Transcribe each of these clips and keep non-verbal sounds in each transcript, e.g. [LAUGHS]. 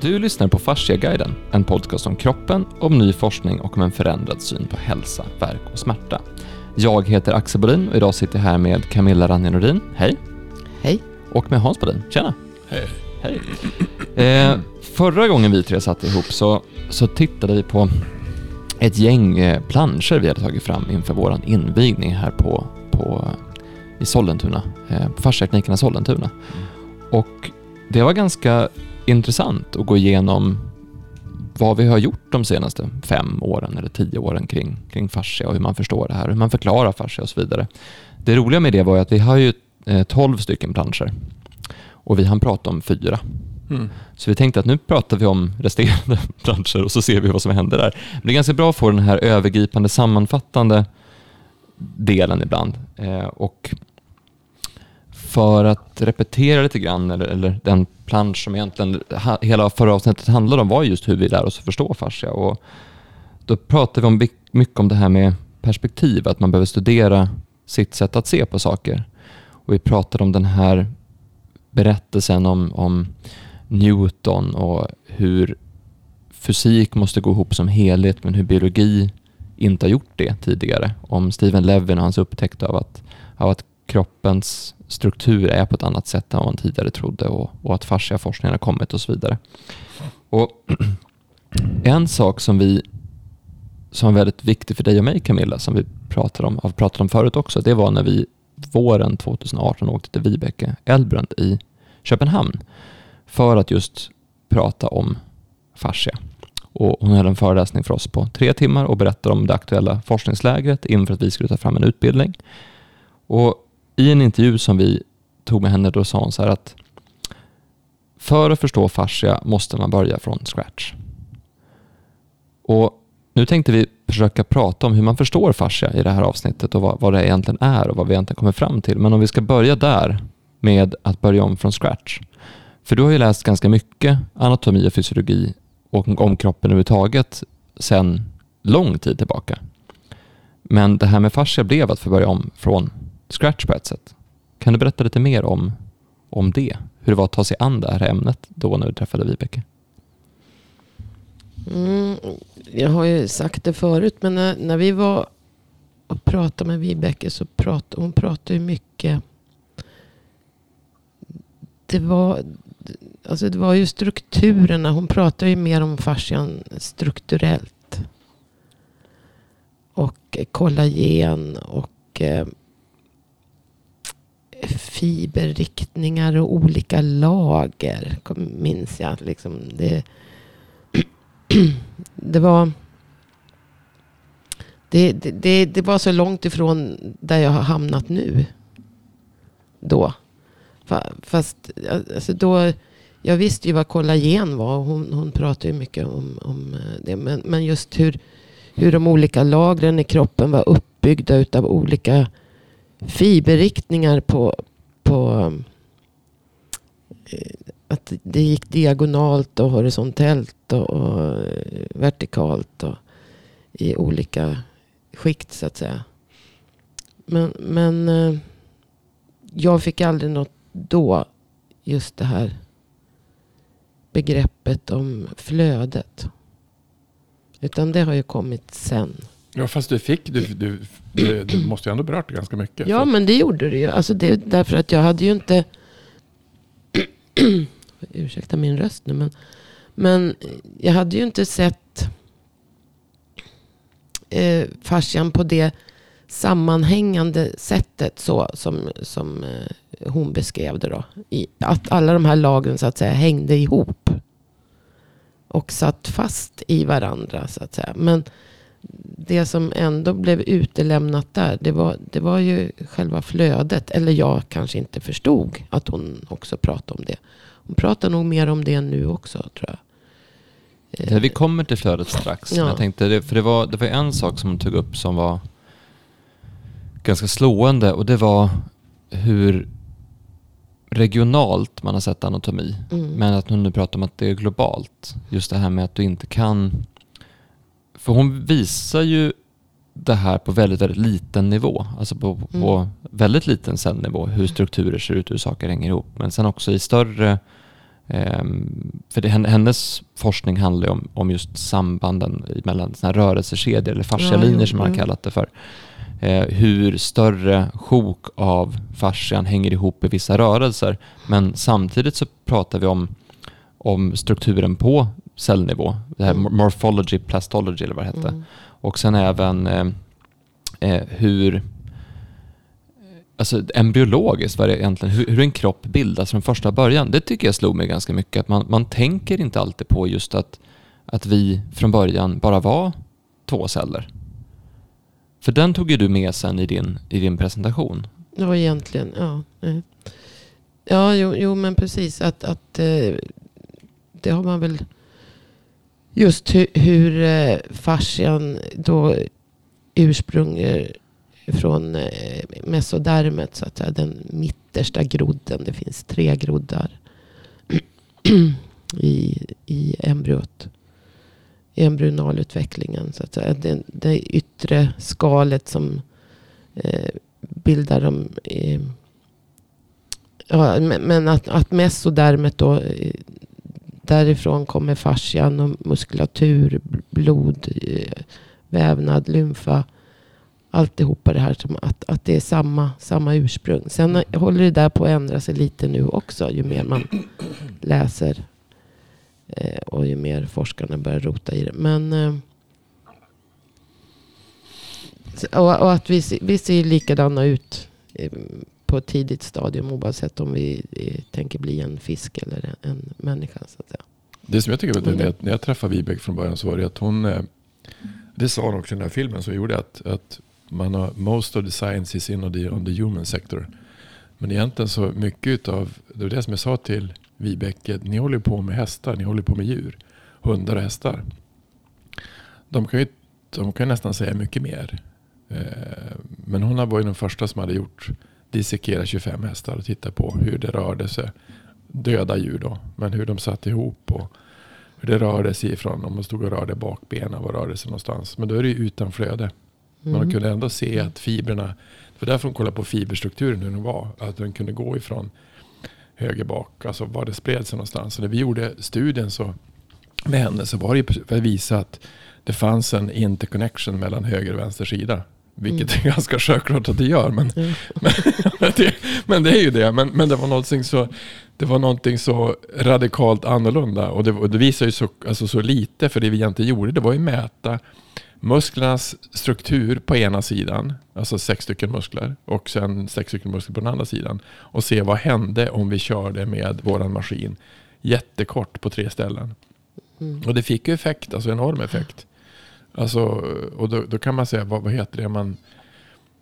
Du lyssnar på Fasciaguiden, en podcast om kroppen, om ny forskning och om en förändrad syn på hälsa, värk och smärta. Jag heter Axel Bodin och idag sitter jag här med Camilla Ranje Nordin. Hej! Hej! Och med Hans Bodin. Tjena! Hej! Hej! Eh, förra gången vi tre satt ihop så, så tittade vi på ett gäng eh, planscher vi hade tagit fram inför vår invigning här på, på, i Sollentuna, eh, på Fasciaklinikerna Sollentuna. Och det var ganska intressant att gå igenom vad vi har gjort de senaste fem åren eller tio åren kring, kring fascia och hur man förstår det här, hur man förklarar fascia och så vidare. Det roliga med det var ju att vi har ju eh, 12 stycken planscher och vi hann prata om fyra. Mm. Så vi tänkte att nu pratar vi om resterande [LAUGHS] branscher och så ser vi vad som händer där. Men det är ganska bra att få den här övergripande sammanfattande delen ibland. Eh, och för att repetera lite grann, eller, eller den plansch som egentligen ha, hela förra avsnittet handlade om var just hur vi lär oss att förstå fascia. Och då pratade vi om, mycket om det här med perspektiv, att man behöver studera sitt sätt att se på saker. Och vi pratade om den här berättelsen om, om Newton och hur fysik måste gå ihop som helhet men hur biologi inte har gjort det tidigare. Om Steven Levin och hans upptäckt av att, av att kroppens struktur är på ett annat sätt än vad man tidigare trodde och, och att fasciaforskningen har kommit och så vidare. Och [CLEARS THROAT] en sak som vi som är väldigt viktig för dig och mig Camilla, som vi pratade om, har pratat om förut också, det var när vi våren 2018 åkte till Vibeke Elbrand i Köpenhamn för att just prata om fascia. Och hon höll en föreläsning för oss på tre timmar och berättade om det aktuella forskningslägret inför att vi skulle ta fram en utbildning. Och i en intervju som vi tog med henne då sa hon så här att för att förstå fascia måste man börja från scratch. Och nu tänkte vi försöka prata om hur man förstår fascia i det här avsnittet och vad, vad det egentligen är och vad vi egentligen kommer fram till. Men om vi ska börja där med att börja om från scratch. För du har ju läst ganska mycket anatomi och fysiologi och om kroppen överhuvudtaget sedan lång tid tillbaka. Men det här med fascia blev att få börja om från scratch på ett sätt. Kan du berätta lite mer om, om det? Hur det var att ta sig an det här ämnet då när du träffade Vibeke? Mm, jag har ju sagt det förut, men när, när vi var och pratade med Vibeke så pratade hon pratade ju mycket. Det var, alltså det var ju strukturerna. Hon pratade ju mer om fascian strukturellt. Och kollagen och eh, fiberriktningar och olika lager. Minns jag. Liksom det, [CLEARS THROAT] det var... Det, det, det, var så långt ifrån där jag har hamnat nu. Då. Fast alltså då, jag visste ju vad kollagen var. Hon, hon pratade ju mycket om, om eh, det. Men, men just hur, hur de olika lagren i kroppen var uppbyggda utav olika fiberriktningar på, på eh, att det gick diagonalt och horisontellt och, och eh, vertikalt och i olika skikt så att säga. Men, men eh, jag fick aldrig något då just det här begreppet om flödet. Utan det har ju kommit sen. Ja, fast du fick, du, du, du, du måste ju ändå berört det ganska mycket. Ja, men det gjorde det ju. Alltså det, därför att jag hade ju inte... [CLEARS THROAT] ursäkta min röst nu, men, men jag hade ju inte sett eh, fascian på det sammanhängande sättet så som, som eh, hon beskrev det då. I, att alla de här lagren så att säga hängde ihop. Och satt fast i varandra så att säga. Men det som ändå blev utelämnat där, det var, det var ju själva flödet. Eller jag kanske inte förstod att hon också pratade om det. Hon pratar nog mer om det nu också tror jag. Ja, vi kommer till flödet strax. Ja. Jag tänkte, för det var, det var en sak som hon tog upp som var ganska slående och det var hur regionalt man har sett anatomi. Mm. Men att hon nu pratar om att det är globalt. Just det här med att du inte kan... För hon visar ju det här på väldigt, väldigt liten nivå. Alltså på, mm. på väldigt liten cellnivå. Hur strukturer ser ut, hur saker hänger ihop. Men sen också i större Ehm, för det, hennes forskning handlar ju om, om just sambanden mellan såna här rörelsekedjor eller fascialinjer Ja, som man har jo. kallat det för. Eh, hur större sjok av fascian hänger ihop i vissa rörelser. Men samtidigt så pratar vi om, om strukturen på cellnivå. Det här Mm. morphology, plastology eller vad det hette. Mm. Och sen även eh, eh, hur Alltså embryologiskt, vad det egentligen, hur, hur en kropp bildas från första början. Det tycker jag slog mig ganska mycket. Att man, man tänker inte alltid på just att, att vi från början bara var två celler. För den tog ju du med sen i din, i din presentation. Ja, egentligen. Ja, ja jo, jo, men precis. Att, att eh, det har man väl... Just hur, hur fascian då ursprungar från eh, mesodermet, så att säga. Den mittersta grodden. Det finns tre groddar [CLEARS THROAT] i, i embryot. I embryonalutvecklingen, så att säga. Det, det yttre skalet som eh, bildar de... Eh, ja, men men att, att mesodermet då... Eh, Därifrån kommer fascian och muskulatur, blod, eh, vävnad, lymfa. Alltihopa det här. Som att, att det är samma, samma ursprung. Sen håller det där på att ändra sig lite nu också. Ju mer man läser. Eh, och ju mer forskarna börjar rota i det. Men... Eh, och, och att vi, vi ser likadana ut eh, på ett tidigt stadium. Oavsett om vi tänker bli en fisk eller en, människa. Så att säga. Det som jag tycker var Mm. mm. när jag träffade Vibeke från början så var det att hon, eh, det sa hon också i den här filmen som gjorde att, att man har, most of the science is in on the, on the human sector. Men egentligen så mycket utav, det var det som jag sa till Vibeke, ni håller på med hästar, ni håller på med djur, hundar och hästar. De kan ju de kan nästan säga mycket mer. Eh, Men hon var ju den första som hade gjort dissekera 25 hästar och titta på hur det rörde sig. Döda djur då, men hur de satt ihop och hur det rörde sig ifrån. Om man stod och rörde bakbenen, var rörde sig någonstans. Men då är det ju utan flöde. Men Mm. de kunde ändå se att fibrerna, det var därför de kollade på fiberstrukturen hur den var. Att den kunde gå ifrån höger bak, alltså var det spred sig någonstans. Så när vi gjorde studien så, med henne så var det ju för att visa att det fanns en interconnection mellan höger och vänster sida. Vilket är ganska självklart att det gör. Men, Mm. [LAUGHS] men, det, men det är ju det. Men, men det, var någonting så, det var någonting så radikalt annorlunda. Och det, och det visar ju så, alltså så lite. För det vi egentligen gjorde det var ju mäta musklernas struktur på ena sidan. Alltså sex stycken muskler. Och sen sex stycken muskler på den andra sidan. Och se vad hände om vi körde med våran maskin jättekort på tre ställen. Mm. Och det fick ju effekt, alltså enorm effekt. Alltså, och då, då kan man säga, vad, vad heter det man...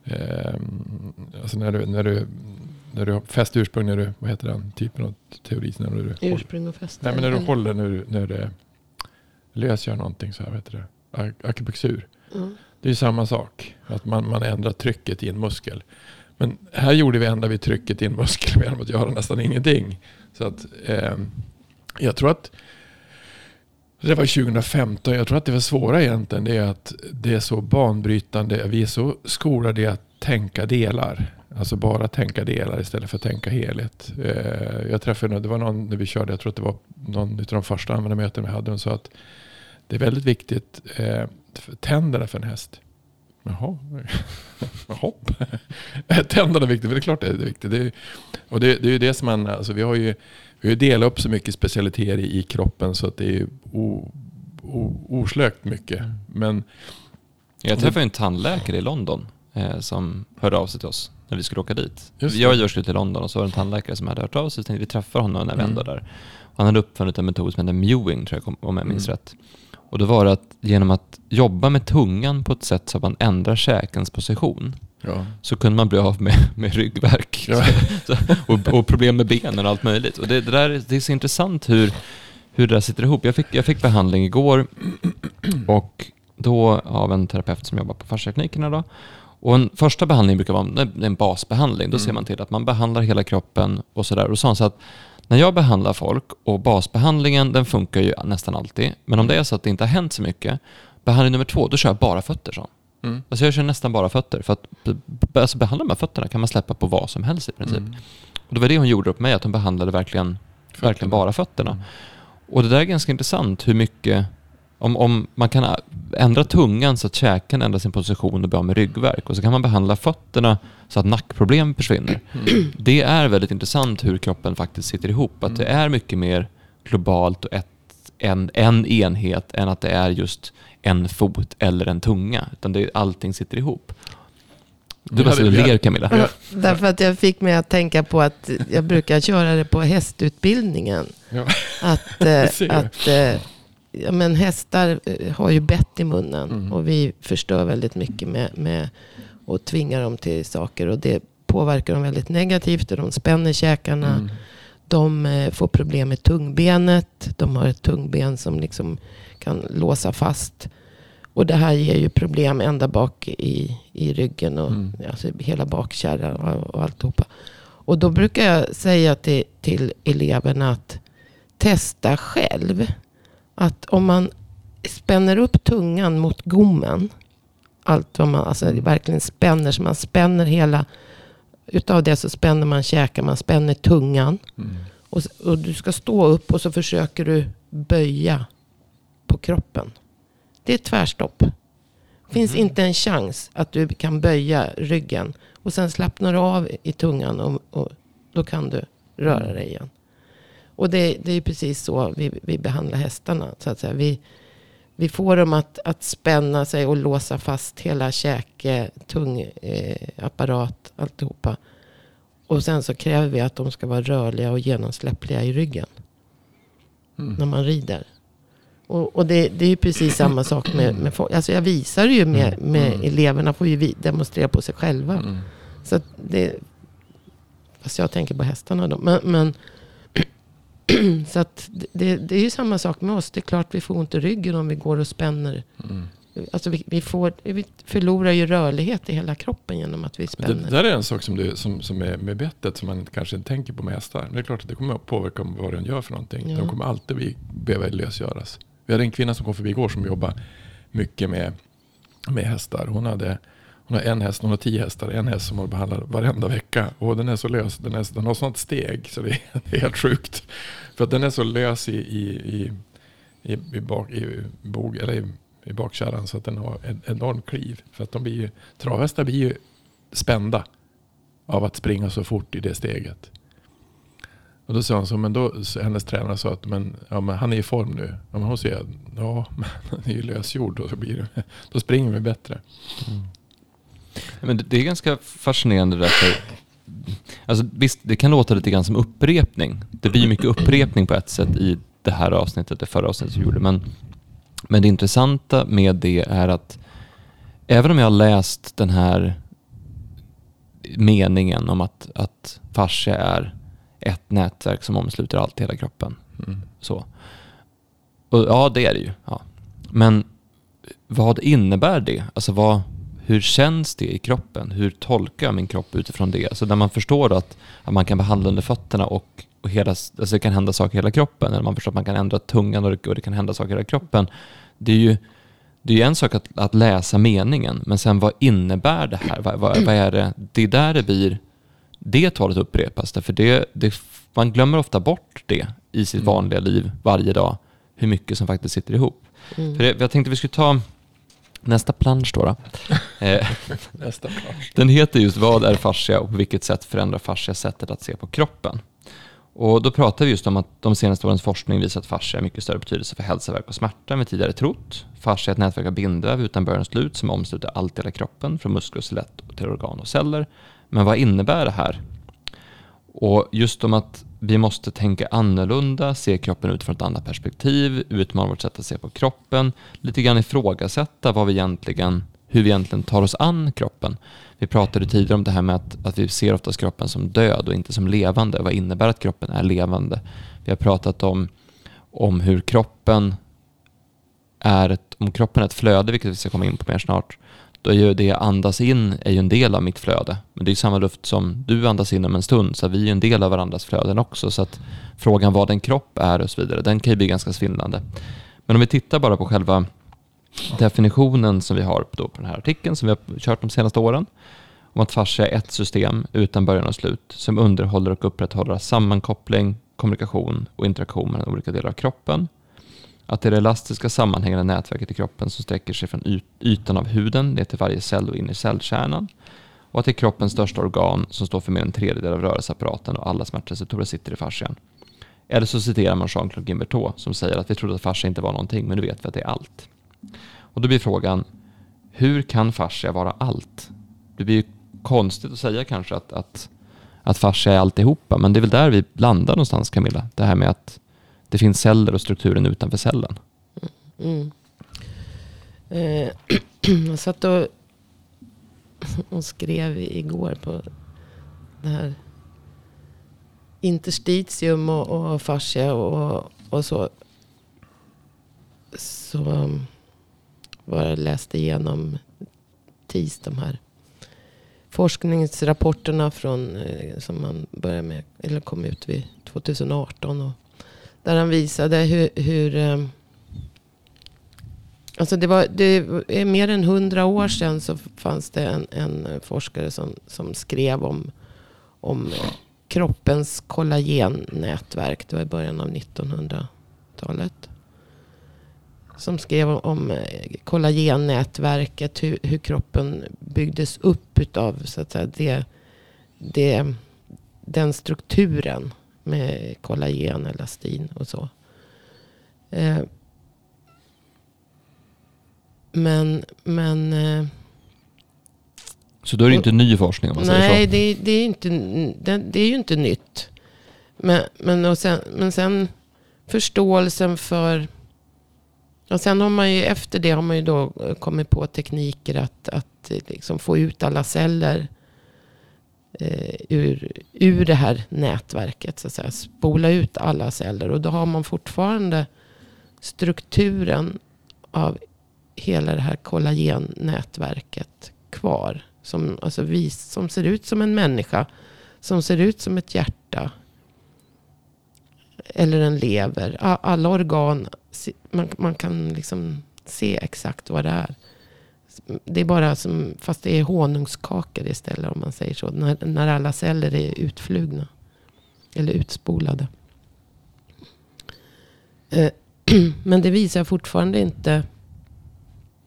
ehm, alltså när du, när du, när du fäst ursprung, när du, vad heter den typen av teori? När du, Ursprung och fäste. nej men när du eller? håller, när, du, när det lösgör någonting så här, vad heter det? Ak- Akupunktur. Ja. Det är ju samma sak. Att man, man ändrar trycket i en muskel. Men här gjorde vi ändra vid trycket i en muskel [LAUGHS] genom att göra nästan ingenting. Så att ehm, jag tror att det var 2015. Jag tror att det var svåra egentligen det är att det är så banbrytande. Vi är så skolade i att tänka delar. Alltså bara tänka delar istället för att tänka helhet. Eh, jag träffade, någon- det var någon när vi körde, jag tror att det var någon av de första användarmöten vi hade. Hon sa att det är väldigt viktigt, eh, tänderna för en häst. Jaha, [LAUGHS] Jaha. [LAUGHS] tänderna är viktigt, men det är klart det är viktigt. Det är, och det, det är ju det som man, alltså vi har ju vi har delat upp så mycket specialiteter i, kroppen så att det är o, o, oslökt mycket. Men Jag träffade en tandläkare i London eh, som hörde av sig till oss när vi skulle åka dit. Jag och George skulle till London och så var det en tandläkare som hade hört av sig. Så tänkte vi träffar honom när vi Mm. ändå är där. Och han hade uppfunnit en metod som heter mewing, tror jag, om jag minns Mm. rätt. Och då var det att genom att jobba med tungan på ett sätt så att man ändrar käkens position ja, så kunde man bli av med, [LAUGHS] med ryggvärk Ja. så, och, och problem med benen och allt möjligt. Och det, det, där, det är så intressant hur, hur det där sitter ihop. Jag fick, jag fick behandling igår [CLEARS THROAT] och då av en terapeut som jobbar på fasciaklinikerna. Då. Och en första behandling brukar vara en basbehandling. Då ser Mm. man till att man behandlar hela kroppen och sådär. Och då sa så att när jag behandlar folk och basbehandlingen den funkar ju nästan alltid. Men om det är så att det inte har hänt så mycket, behandling nummer två, då kör jag bara fötter. Så. Mm. Alltså jag kör nästan bara fötter. För att alltså behandla här fötterna kan man släppa på vad som helst i princip. Mm. Och det var det hon gjorde upp med, att hon behandlade verkligen verkligen bara fötterna. Och det där är ganska intressant hur mycket, om, om man kan ändra tungan så att käken ändrar sin position och blir av med ryggverk och så kan man behandla fötterna så att nackproblem försvinner. Mm. Det är väldigt intressant hur kroppen faktiskt sitter ihop. Att det är mycket mer globalt och ett, en, en enhet än att det är just en fot eller en tunga. Utan det, allting sitter ihop. Du bara vi hade- ler Camilla. Ja. Därför att jag fick mig att tänka på att jag brukar köra det på hästutbildningen. Ja. Att, [LAUGHS] eh, att eh, ja, men hästar eh, har ju bett i munnen. Mm. Och vi förstör väldigt mycket med, med att tvinga dem till saker. Och det påverkar dem väldigt negativt. Och de spänner käkarna. Mm. De får problem med tungbenet. De har ett tungben som liksom kan låsa fast. Och det här ger ju problem ända bak i, i ryggen och Mm. alltså hela bakkärran och, och alltihopa. Och då brukar jag säga till, till eleverna att testa själv. Att om man spänner upp tungan mot gommen. Allt vad man alltså verkligen spänner. Så man spänner hela. Utav det så spänner man käkar. Man spänner tungan. Mm. Och, och du ska stå upp och så försöker du böja på kroppen. Det är tvärstopp. Finns inte en chans att du kan böja ryggen. Och sen slappnar du av i tungan och, och då kan du röra dig igen. Och det, det är precis så vi, vi behandlar hästarna. Så att säga. Vi, vi får dem att, att spänna sig och låsa fast hela käke, tung eh, alltihopa. Och sen så kräver vi att de ska vara rörliga och genomsläppliga i ryggen. Mm. När man rider. Och, och det, det är ju precis [CLEARS THROAT] samma sak med, med folk. Alltså jag visar ju med, med Mm. eleverna. Får ju demonstrera på sig själva. Mm. Så det... Fast jag tänker på hästarna då. Men, men [CLEARS THROAT] så att det, det är ju samma sak med oss. Det är klart vi får ont i ryggen om vi går och spänner. Mm. Alltså vi, vi, får, vi förlorar ju rörlighet i hela kroppen genom att vi spänner. det där är en sak som, du, som, som är med bettet som man kanske inte tänker på med hästar. Det är klart att det kommer att påverka vad den gör för någonting. Ja. De kommer alltid behöva lösgöras. Vi hade en kvinna som kom förbi igår som jobbar mycket med, med hästar. Hon, hade, hon har en häst, hon har tio hästar. En häst som hon behandlar varenda vecka. Och den är så lös, den, är, den har sånt steg så det är, det är helt sjukt. För att den är så lös i, i, i, i, i, bak, i, bog, eller i, i bakkärran så att den har en enorm kliv. För att de blir ju, travhästar blir ju spända av att springa så fort i det steget. Och då sa han så, men då, hennes tränare sa att men, ja, men han är i form nu. Ja, men hon säger, ja men [LAUGHS] han är ju lösgjord och så blir det, då springer vi bättre. Mm. Men det, är ganska fascinerande därför. Alltså, visst, det kan låta lite grann som upprepning. Det blir mycket upprepning på ett sätt i det här avsnittet, det förra avsnittet vi gjorde. Men, men det intressanta med det är att även om jag har läst den här meningen om att, att fascia är ett nätverk som omsluter allt i hela kroppen. Mm. Så. Och, ja, det är det ju. Ja. Men vad innebär det? Alltså vad, hur känns det i kroppen? Hur tolkar jag min kropp utifrån det? Alltså när man förstår att, att man kan behandla under fötterna och, och hela, alltså det kan hända saker i hela kroppen, eller man förstår att man kan ändra tungan och det, och det kan hända saker i hela kroppen. Det är ju det är en sak att, att läsa meningen, men sen vad innebär det här? Vad, vad, vad är det? Det är där det blir, det talet upprepas, därför det, det, man glömmer ofta bort det i sitt Mm. vanliga liv varje dag, hur mycket som faktiskt sitter ihop. Mm. För det, jag tänkte vi skulle ta nästa plansch då. då. [LAUGHS] Eh, Nästa plansch. den heter just Vad är fascia och på vilket sätt förändrar fascia sättet att se på kroppen? Och då pratar vi just om att de senaste årens forskning visar att fascia har mycket större betydelse för hälsa, värk och smärta än vi tidigare trott. Fascia är ett nätverk av bindväv utan början och slut som omsluter allt i hela kroppen, från muskler och skelett till organ och celler. Men vad innebär det här? Och just om att vi måste tänka annorlunda, se kroppen utifrån ett annat perspektiv, utmana vårt sätt att se på kroppen, lite grann ifrågasätta vad vi egentligen, hur vi egentligen tar oss an kroppen. Vi pratade tidigare om det här med att, att vi ser oftast kroppen som död och inte som levande. Vad innebär att kroppen är levande? Vi har pratat om, om hur kroppen är ett, om kroppen är ett flöde, vilket vi ska komma in på mer snart, då är ju det jag andas in är ju en del av mitt flöde. Men det är ju samma luft som du andas in om en stund, så vi är ju en del av varandras flöden också. Så att frågan vad en kropp är och så vidare, den kan ju bli ganska svindlande. Men om vi tittar bara på själva definitionen som vi har då på den här artikeln, som vi har kört de senaste åren, om att fascia är ett system utan början och slut, som underhåller och upprätthåller sammankoppling, kommunikation och interaktion mellan olika delar av kroppen. Att det är det elastiska sammanhängande nätverket i kroppen som sträcker sig från yt- ytan av huden ner till varje cell och in i cellkärnan. Och att det är kroppens största organ som står för mer än en tredjedel av rörelseapparaten och alla smärtreceptorer sitter i fascian. Eller så citerar man Jean-Claude Gimbertot som säger att vi trodde att fascia inte var någonting, men nu vet vi att det är allt. Och då blir frågan, hur kan fascia vara allt? Det blir ju konstigt att säga kanske att, att, att fascia är alltihopa, men det är väl där vi landar någonstans Camilla? Det här med att det finns celler och strukturen utanför cellen. Mm. Eh, [CLEARS THROAT] jag satt och, [CLEARS THROAT] och skrev igår på det här interstitium och, och fascia och, och så. Så um, var jag läste igenom TIS, de här forskningsrapporterna från, eh, som man började med, eller kom ut vid 2018. Och där han visade hur, hur ehm, Alltså det, var, det är mer än hundra år sedan så fanns det en, en forskare som, som skrev om, om kroppens kollagennätverk. Det var i början av 1900-talet. Som skrev om eh, kollagennätverket. Hur, hur kroppen byggdes upp utav så att säga, det, det, den strukturen. Med kollagen, elastin och så. Eh, men, men eh, Så då är det inte ny forskning om man säger nej, så. det, det, är inte, det, det är ju inte nytt. Men, men, och sen, men sen förståelsen för... Och sen har man ju efter det har man ju då kommit på tekniker att, att liksom få ut alla celler eh, ur, ur det här nätverket. Så att säga. Spola ut alla celler. Och då har man fortfarande strukturen av hela det här kollagennätverket kvar. Som, alltså vis, som ser ut som en människa. Som ser ut som ett hjärta. Eller en lever. Alla organ. Man, man kan liksom se exakt vad det är. Det är bara som, fast det är honungskakor istället om man säger så. När, när alla celler är utflugna. Eller utspolade. Eh, [CLEARS THROAT] Men det visar fortfarande inte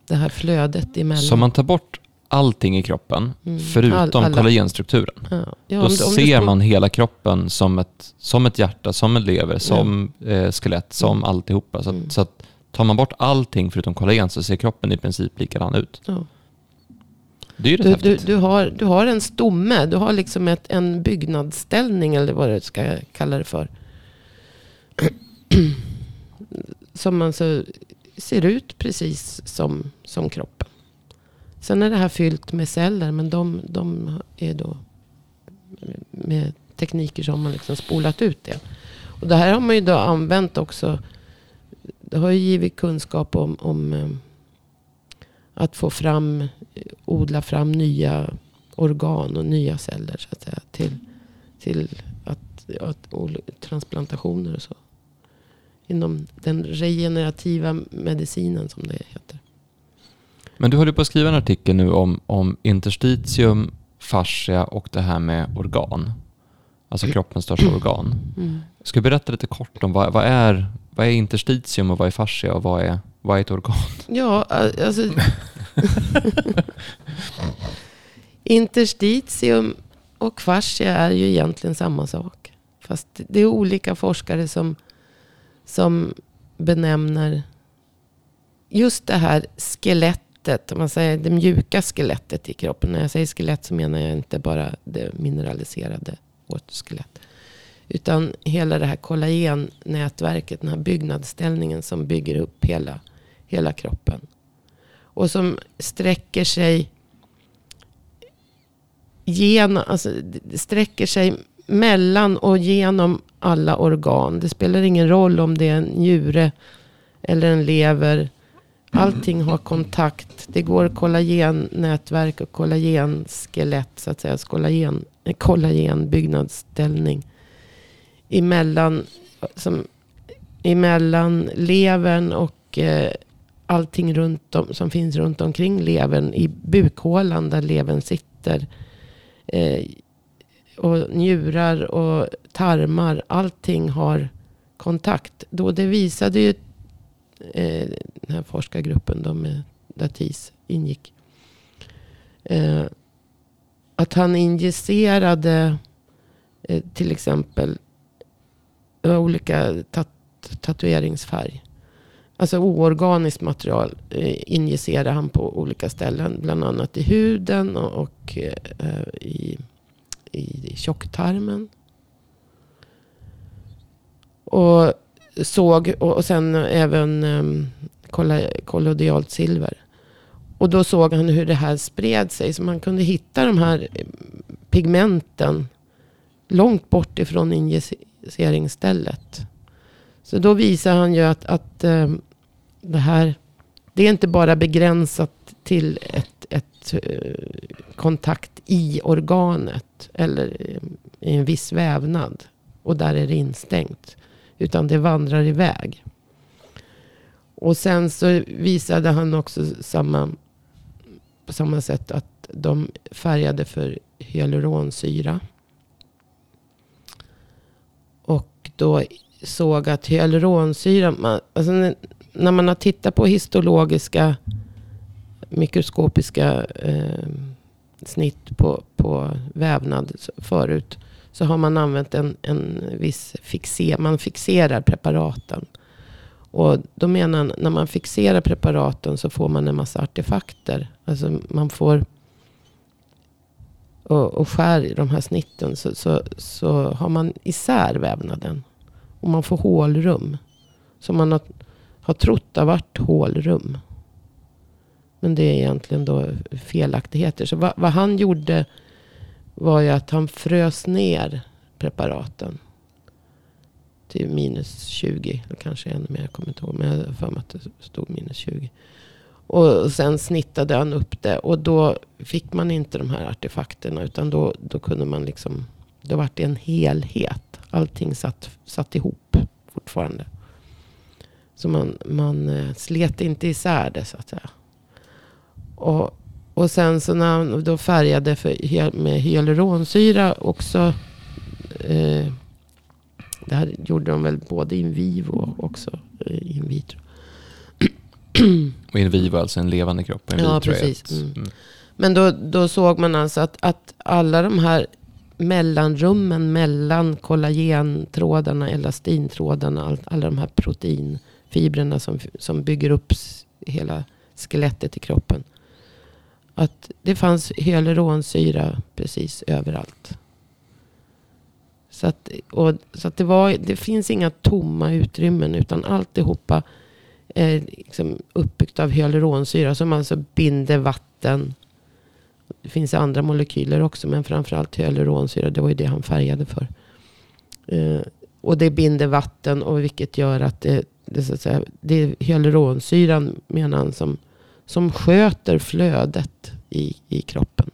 det här flödet emellan. Så om man tar bort allting i kroppen, Mm. förutom All- kollagenstrukturen, Ja. Ja, då om om ser spol- man hela kroppen som ett, som ett hjärta, som en lever, som eh, skelett, som alltihopa. Så, att- Mm. så att tar man bort allting förutom kollagen så ser kroppen i princip likadan ut. Ja. Det är ju rätt Du, du, du, har, du har en stomme. Du har liksom ett, en byggnadsställning eller vad du ska kalla det för. [CLEARS THROAT] Som alltså ser ut precis som, som kroppen. Sen är det här fyllt med celler. Men de, de är då med tekniker som har liksom spolat ut det. Och det här har man ju då använt också. Det har ju givit kunskap om, om eh, att få fram, odla fram nya organ och nya celler så att säga. Till, till att, att, transplantationer och så. Inom den regenerativa medicinen som det heter. Men du håller på att skriva en artikel nu om, om interstitium, fascia och det här med organ. Alltså kroppens största organ. Mm. Ska du berätta lite kort om vad, vad, är, vad är interstitium och vad är fascia och vad är, vad är ett organ? Ja, alltså. [LAUGHS] Interstitium och fascia är ju egentligen samma sak. Fast det är olika forskare som, som benämner just det här skelettet. Om man säger det mjuka skelettet i kroppen. När jag säger skelett så menar jag inte bara det mineraliserade vårt skelett. Utan hela det här kollagennätverket, den här byggnadsställningen som bygger upp hela, hela kroppen. Och som sträcker sig genom, alltså, sträcker sig mellan och genom alla organ. Det spelar ingen roll om det är en njure eller en lever. Allting har kontakt. Det går kollagennätverk och kollagenskelett så att säga. Kollagen, eh, kollagenbyggnadsställning. Emellan, som, emellan levern och eh, allting runt om, som finns runt omkring levern. I bukhålan där levern sitter. Eh, och njurar och tarmar. Allting har kontakt. Då det visade ju eh, den här forskargruppen då med TIS ingick. Eh, att han injicerade eh, till exempel olika tat tatueringsfärg. Alltså oorganiskt material eh, injicerade han på olika ställen. Bland annat i huden och, och eh, i, i tjocktarmen. Och såg, och, och sen även um, kollodialt silver. Och då såg han hur det här spred sig. Så man kunde hitta de här eh, pigmenten långt bort ifrån injiceringsstället. Så då visar han ju att, att ehm, det här, det är inte bara begränsat till ett, ett eh, kontakt i organet eller ehm, i en viss vävnad. Och där är det instängt. Utan det vandrar iväg. Och sen så visade han också samma, på samma sätt att de färgade för hyaluronsyra. Och då såg att hyaluronsyra, man, alltså när man har tittat på histologiska mikroskopiska eh, snitt på, på vävnad förut. Så har man använt en, en viss fixer, man fixerar preparaten. Och då menar han, när man fixerar preparaten så får man en massa artefakter. Alltså man får, och, och skär i de här snitten så, så, så har man isär vävnaden. Och man får hålrum. Som man har, har trott har varit hålrum. Men det är egentligen då felaktigheter. Så vad, vad han gjorde var ju att han frös ner preparaten. Till minus 20. Kanske ännu mer, jag kommer inte ihåg. Men jag har för mig att det stod minus 20. Och sen snittade han upp det. Och då fick man inte de här artefakterna. Utan då, då kunde man liksom. Då var det en helhet. Allting satt, satt ihop fortfarande. Så man, man eh, slet inte isär det så att säga. Och och sen så när han då färgade för, med hyaluronsyra också. Eh, det här gjorde de väl både in vivo och också eh, in vitro. Och in vivo alltså en levande kropp? En ja, precis. Mm. Mm. Men då, då såg man alltså att, att alla de här mellanrummen mellan kollagentrådarna, elastintrådarna, all, alla de här proteinfibrerna som, som bygger upp hela skelettet i kroppen. Att det fanns hyaluronsyra precis överallt. Så att, och, så att det, var, det finns inga tomma utrymmen utan alltihopa är liksom uppbyggt av hyaluronsyra som alltså binder vatten. Det finns andra molekyler också men framförallt hyaluronsyra. Det var ju det han färgade för. Eh, och det binder vatten och vilket gör att det, det, så att säga, det är hyaluronsyran menar han som som sköter flödet i, i kroppen.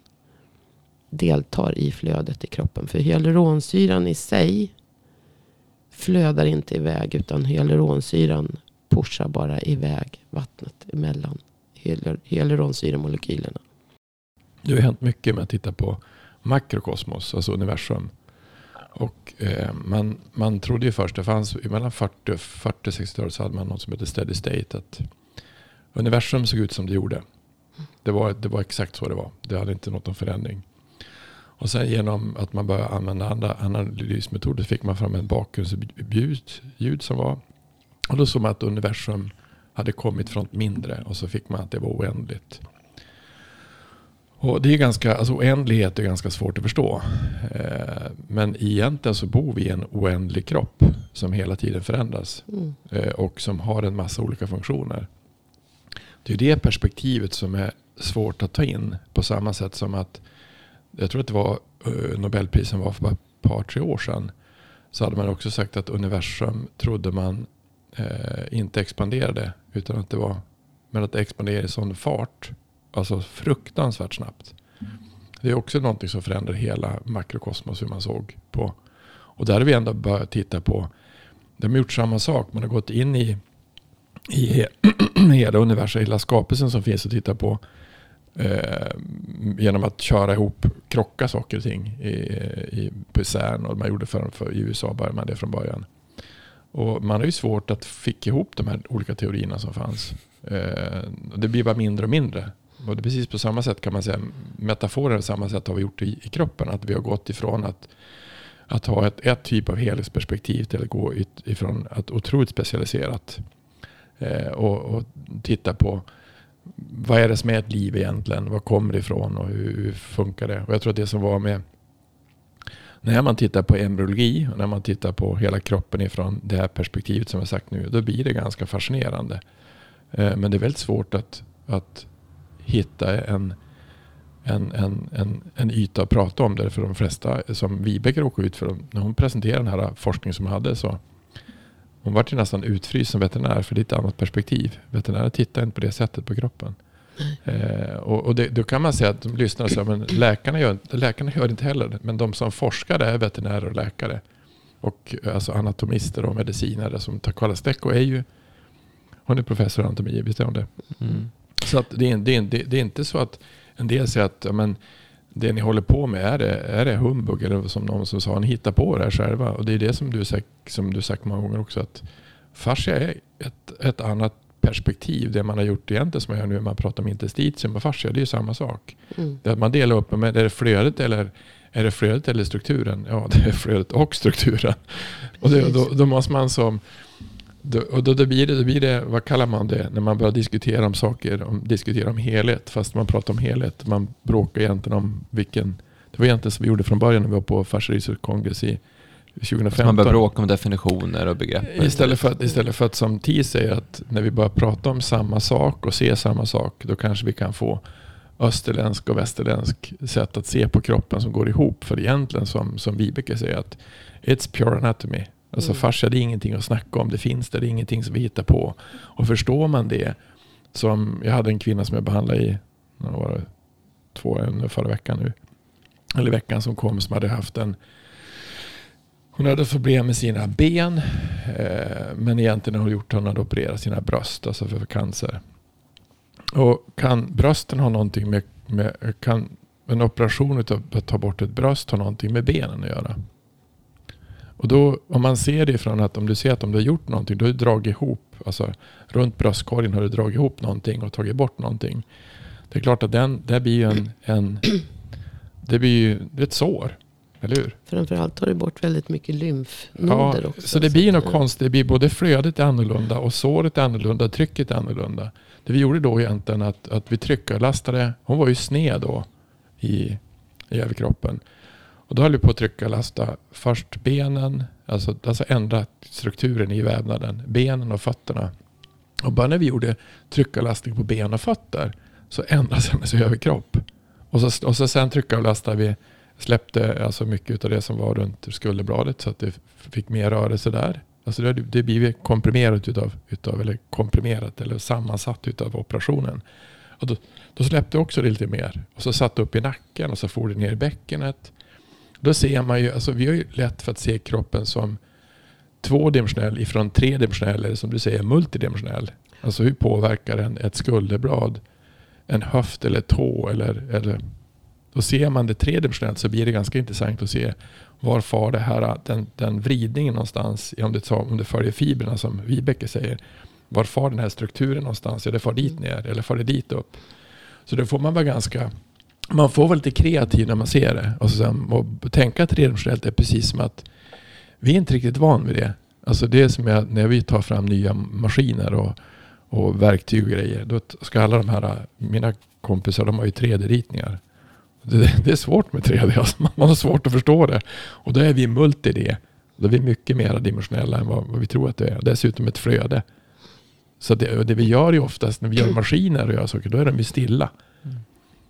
Deltar i flödet i kroppen. För hyaluronsyran i sig flödar inte iväg. Utan hyaluronsyran pushar bara iväg vattnet emellan hyaluronsyremolekylerna. Det har hänt mycket med att titta på makrokosmos, alltså universum. Och eh, man, man trodde ju först, det fanns mellan 40 och 60-talet så hade man något som hette steady state. Att universum såg ut som det gjorde. Det var, det var exakt så det var. Det hade inte nått någon förändring. Och sen genom att man började använda andra analysmetoder fick man fram en bakgrundsljud som var. Och då såg man att universum hade kommit från ett mindre och så fick man att det var oändligt. Och det är ganska, alltså oändlighet är ganska svårt att förstå. Eh, men egentligen så bor vi i en oändlig kropp som hela tiden förändras. Mm. Eh, och som har en massa olika funktioner. Det är det perspektivet som är svårt att ta in. På samma sätt som att, jag tror att det var uh, Nobelprisen var för bara ett par, tre år sedan. Så hade man också sagt att universum trodde man uh, inte expanderade. Utan att det var, men att det expanderade i sån fart. Alltså fruktansvärt snabbt. Det är också någonting som förändrar hela makrokosmos hur man såg på. Och där har vi ändå börjat titta på. De har gjort samma sak. Man har gått in i i [CLEARS THROAT] hela universum, hela skapelsen som finns att titta på. Eh, genom att köra ihop, krocka saker och ting i, i, på CERN. Och man gjorde för, för, I USA började man det från början. Och man har ju svårt att fick ihop de här olika teorierna som fanns. Eh, det blir bara mindre och mindre. Och det är precis på samma sätt kan man säga, metaforer på samma sätt har vi gjort i, i kroppen. Att vi har gått ifrån att, att ha ett, ett typ av helhetsperspektiv till att gå ut, ifrån att otroligt specialiserat. Eh, och, och titta på vad är det som är ett liv egentligen? Vad kommer det ifrån och hur, hur funkar det? Och jag tror att det som var med när man tittar på embryologi och när man tittar på hela kroppen ifrån det här perspektivet som jag sagt nu, då blir det ganska fascinerande. Eh, men det är väldigt svårt att, att hitta en, en, en, en, en yta att prata om det. För de flesta som Vibeke råkade ut för, när hon presenterade den här forskningen som hon hade så hon var ju nästan utfryst som veterinär för det är ett annat perspektiv. Veterinärer tittar inte på det sättet på kroppen. Eh, och, och det, då kan man säga att de lyssnar och säger men läkarna gör, läkarna gör inte heller. Men de som forskar är veterinärer och läkare. Och alltså anatomister och medicinare som Takala Stecco är ju hon är professor i anatomi, visst är hon det? Mm. Så att det, är, det, är, det är inte så att en del säger att men, det ni håller på med, är det, är det humbug? Eller som någon som sa, ni hittar på det här själva. Och det är det som du som du sagt många gånger också. Att fascia är ett, ett annat perspektiv. Det man har gjort egentligen som man gör nu, man pratar om interstitium och fascia, det är ju samma sak. Mm. Det att man delar upp, men är det flödet eller är det flödet eller strukturen? Ja, [LAUGHS] det är flödet och strukturen. Och det, då, då måste man som och då, då, blir det, då blir det, vad kallar man det, när man börjar diskutera om saker, om, diskutera om helhet, fast man pratar om helhet. Man bråkar egentligen om vilken, det var egentligen som vi gjorde från början när vi var på Fascia kongress i 2015. man börjar bråka om definitioner och begrepp. Istället för, att, istället för att som Ti säger att när vi börjar prata om samma sak och se samma sak, då kanske vi kan få österländsk och västerländsk sätt att se på kroppen som går ihop. För egentligen som, som Vibeke säger att it's pure anatomy. Alltså mm. fascia det är ingenting att snacka om. Det finns där, det är ingenting som vi hittar på. Och förstår man det. Som jag hade en kvinna som jag behandlade i var det, två, förra veckan nu. Eller veckan som kom som hade haft en hon hade problem med sina ben. Eh, men egentligen har hon gjort hon hade opererat sina bröst. Alltså för cancer. Och kan brösten ha någonting med, med kan en operation av att ta bort ett bröst ha någonting med benen att göra? Och då om man ser det ifrån att om du ser att om du har gjort någonting, då har du dragit ihop, alltså runt bröstkorgen har du dragit ihop någonting och tagit bort någonting. Det är klart att den, det blir ju en, en det blir ju ett sår. Eller hur? Framförallt tar du bort väldigt mycket lymfnoder ja, också. Så det blir något konstigt. Det blir både flödet är annorlunda och såret är annorlunda. Trycket är annorlunda. Det vi gjorde då egentligen att, att vi tryckarlastade. Hon var ju sned då i, i överkroppen. Och då höll vi på att trycka och lasta först benen, alltså, alltså ändra strukturen i vävnaden, benen och fötterna. Och bara när vi gjorde tryckarlastning på ben och fötter så ändrades hennes överkropp. Och så, och så sen tryckarlastade vi, släppte alltså mycket av det som var runt skulderbladet så att det fick mer rörelse där. Alltså det, det blev komprimerat utav, utav, eller komprimerat eller sammansatt utav operationen. Och då, då släppte också det lite mer. Och så satt upp i nacken och så for det ner i bäckenet. Då ser man ju, alltså vi har ju lätt för att se kroppen som tvådimensionell ifrån tredimensionell eller som du säger multidimensionell. Alltså hur påverkar en ett skulderblad en höft eller tå eller, eller då ser man det tredimensionellt så blir det ganska intressant att se var far det här, den, den vridningen någonstans, om det, om det följer fibrerna som Vibeke säger. Var far den här strukturen någonstans? Ja, det far dit ner eller far det dit upp? Så då får man vara ganska man får vara lite kreativ när man ser det. Och, sen, och tänka tredimensionellt är precis som att vi är inte riktigt van vid det. Alltså det är som jag, när vi tar fram nya maskiner och, och verktyg och grejer. Då ska alla de här, mina kompisar de har ju 3D-ritningar. Det, det, är svårt med 3D, alltså man har svårt att förstå det. Och då är vi multi-D. Då är vi mycket mer dimensionella än vad, vad, vi tror att det är. Dessutom ett flöde. Så det, det vi gör ju oftast när vi gör maskiner och gör saker, då är de ju stilla.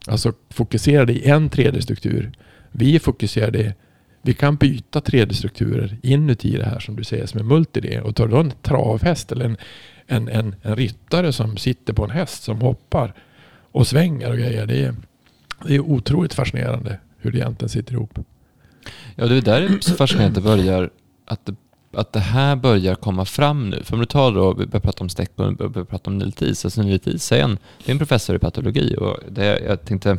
Alltså fokuserade i en 3D-struktur. Vi är fokuserade, vi kan byta 3D-strukturer inuti det här som du säger som är multi Och tar du en travhäst eller en, en, en, en ryttare som sitter på en häst som hoppar och svänger och grejer. Det är, det är otroligt fascinerande hur det egentligen sitter ihop. Ja, det är där det är så fascinerande börjar. Att det att det här börjar komma fram nu. För om du tar då, vi börjar prata om Steck och vi börjar prata om Niltis. Alltså Niltis är en, det är en professor i patologi och det, jag tänkte,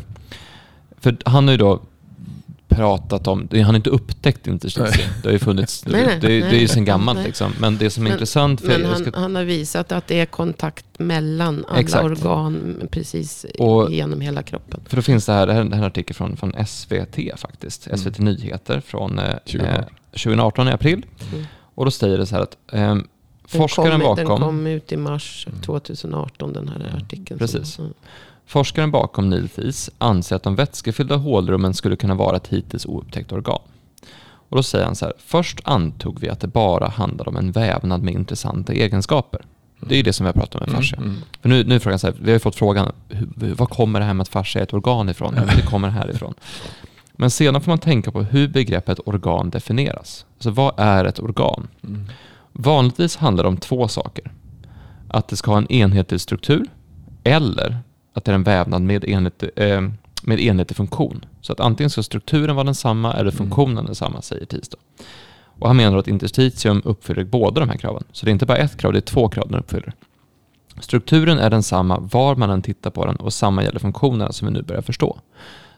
för han har ju då pratat om, han har inte upptäckt interstitium. Det har ju funnits, [LAUGHS] Nej, nej, det, det är ju sedan gammalt Nej. liksom. Men det som är Men- intressant, för Men han, ska, han har visat att det är kontakt mellan alla Exakt. organ precis Och- genom hela kroppen. för då finns det här, det här är en artikel från, från SVT faktiskt, Mm. SVT Nyheter från eh, 2018. eh, 2018 i april. Mm. Och då säger det så här att eh, forskaren kom, Den bakom, kom ut i mars 2018, den här artikeln. Precis. Så, mm. forskaren bakom Nilfis anser att de vätskefyllda hålrummen skulle kunna vara ett hittills oupptäckt organ. Och då säger han så här, först antog vi att det bara handlade om en vävnad med intressanta egenskaper. Det är ju det som vi har pratat om med fascia. Mm, mm. För nu, nu frågan så här, vi har ju fått frågan, hur, var kommer det här med att fascia är ett organ ifrån? Ja, det kommer härifrån. Men sedan får man tänka på hur begreppet organ definieras. Alltså vad är ett organ? Mm. Vanligtvis handlar det om två saker. Att det ska ha en enhetlig struktur eller att det är en vävnad med enhetlig, eh, med enhetlig funktion. Så att antingen ska strukturen vara densamma eller funktionen densamma, säger då. Och han menar att interstitium uppfyller båda de här kraven. Så det är inte bara ett krav, det är två krav den uppfyller. Strukturen är densamma var man än tittar på den och samma gäller funktionerna som vi nu börjar förstå.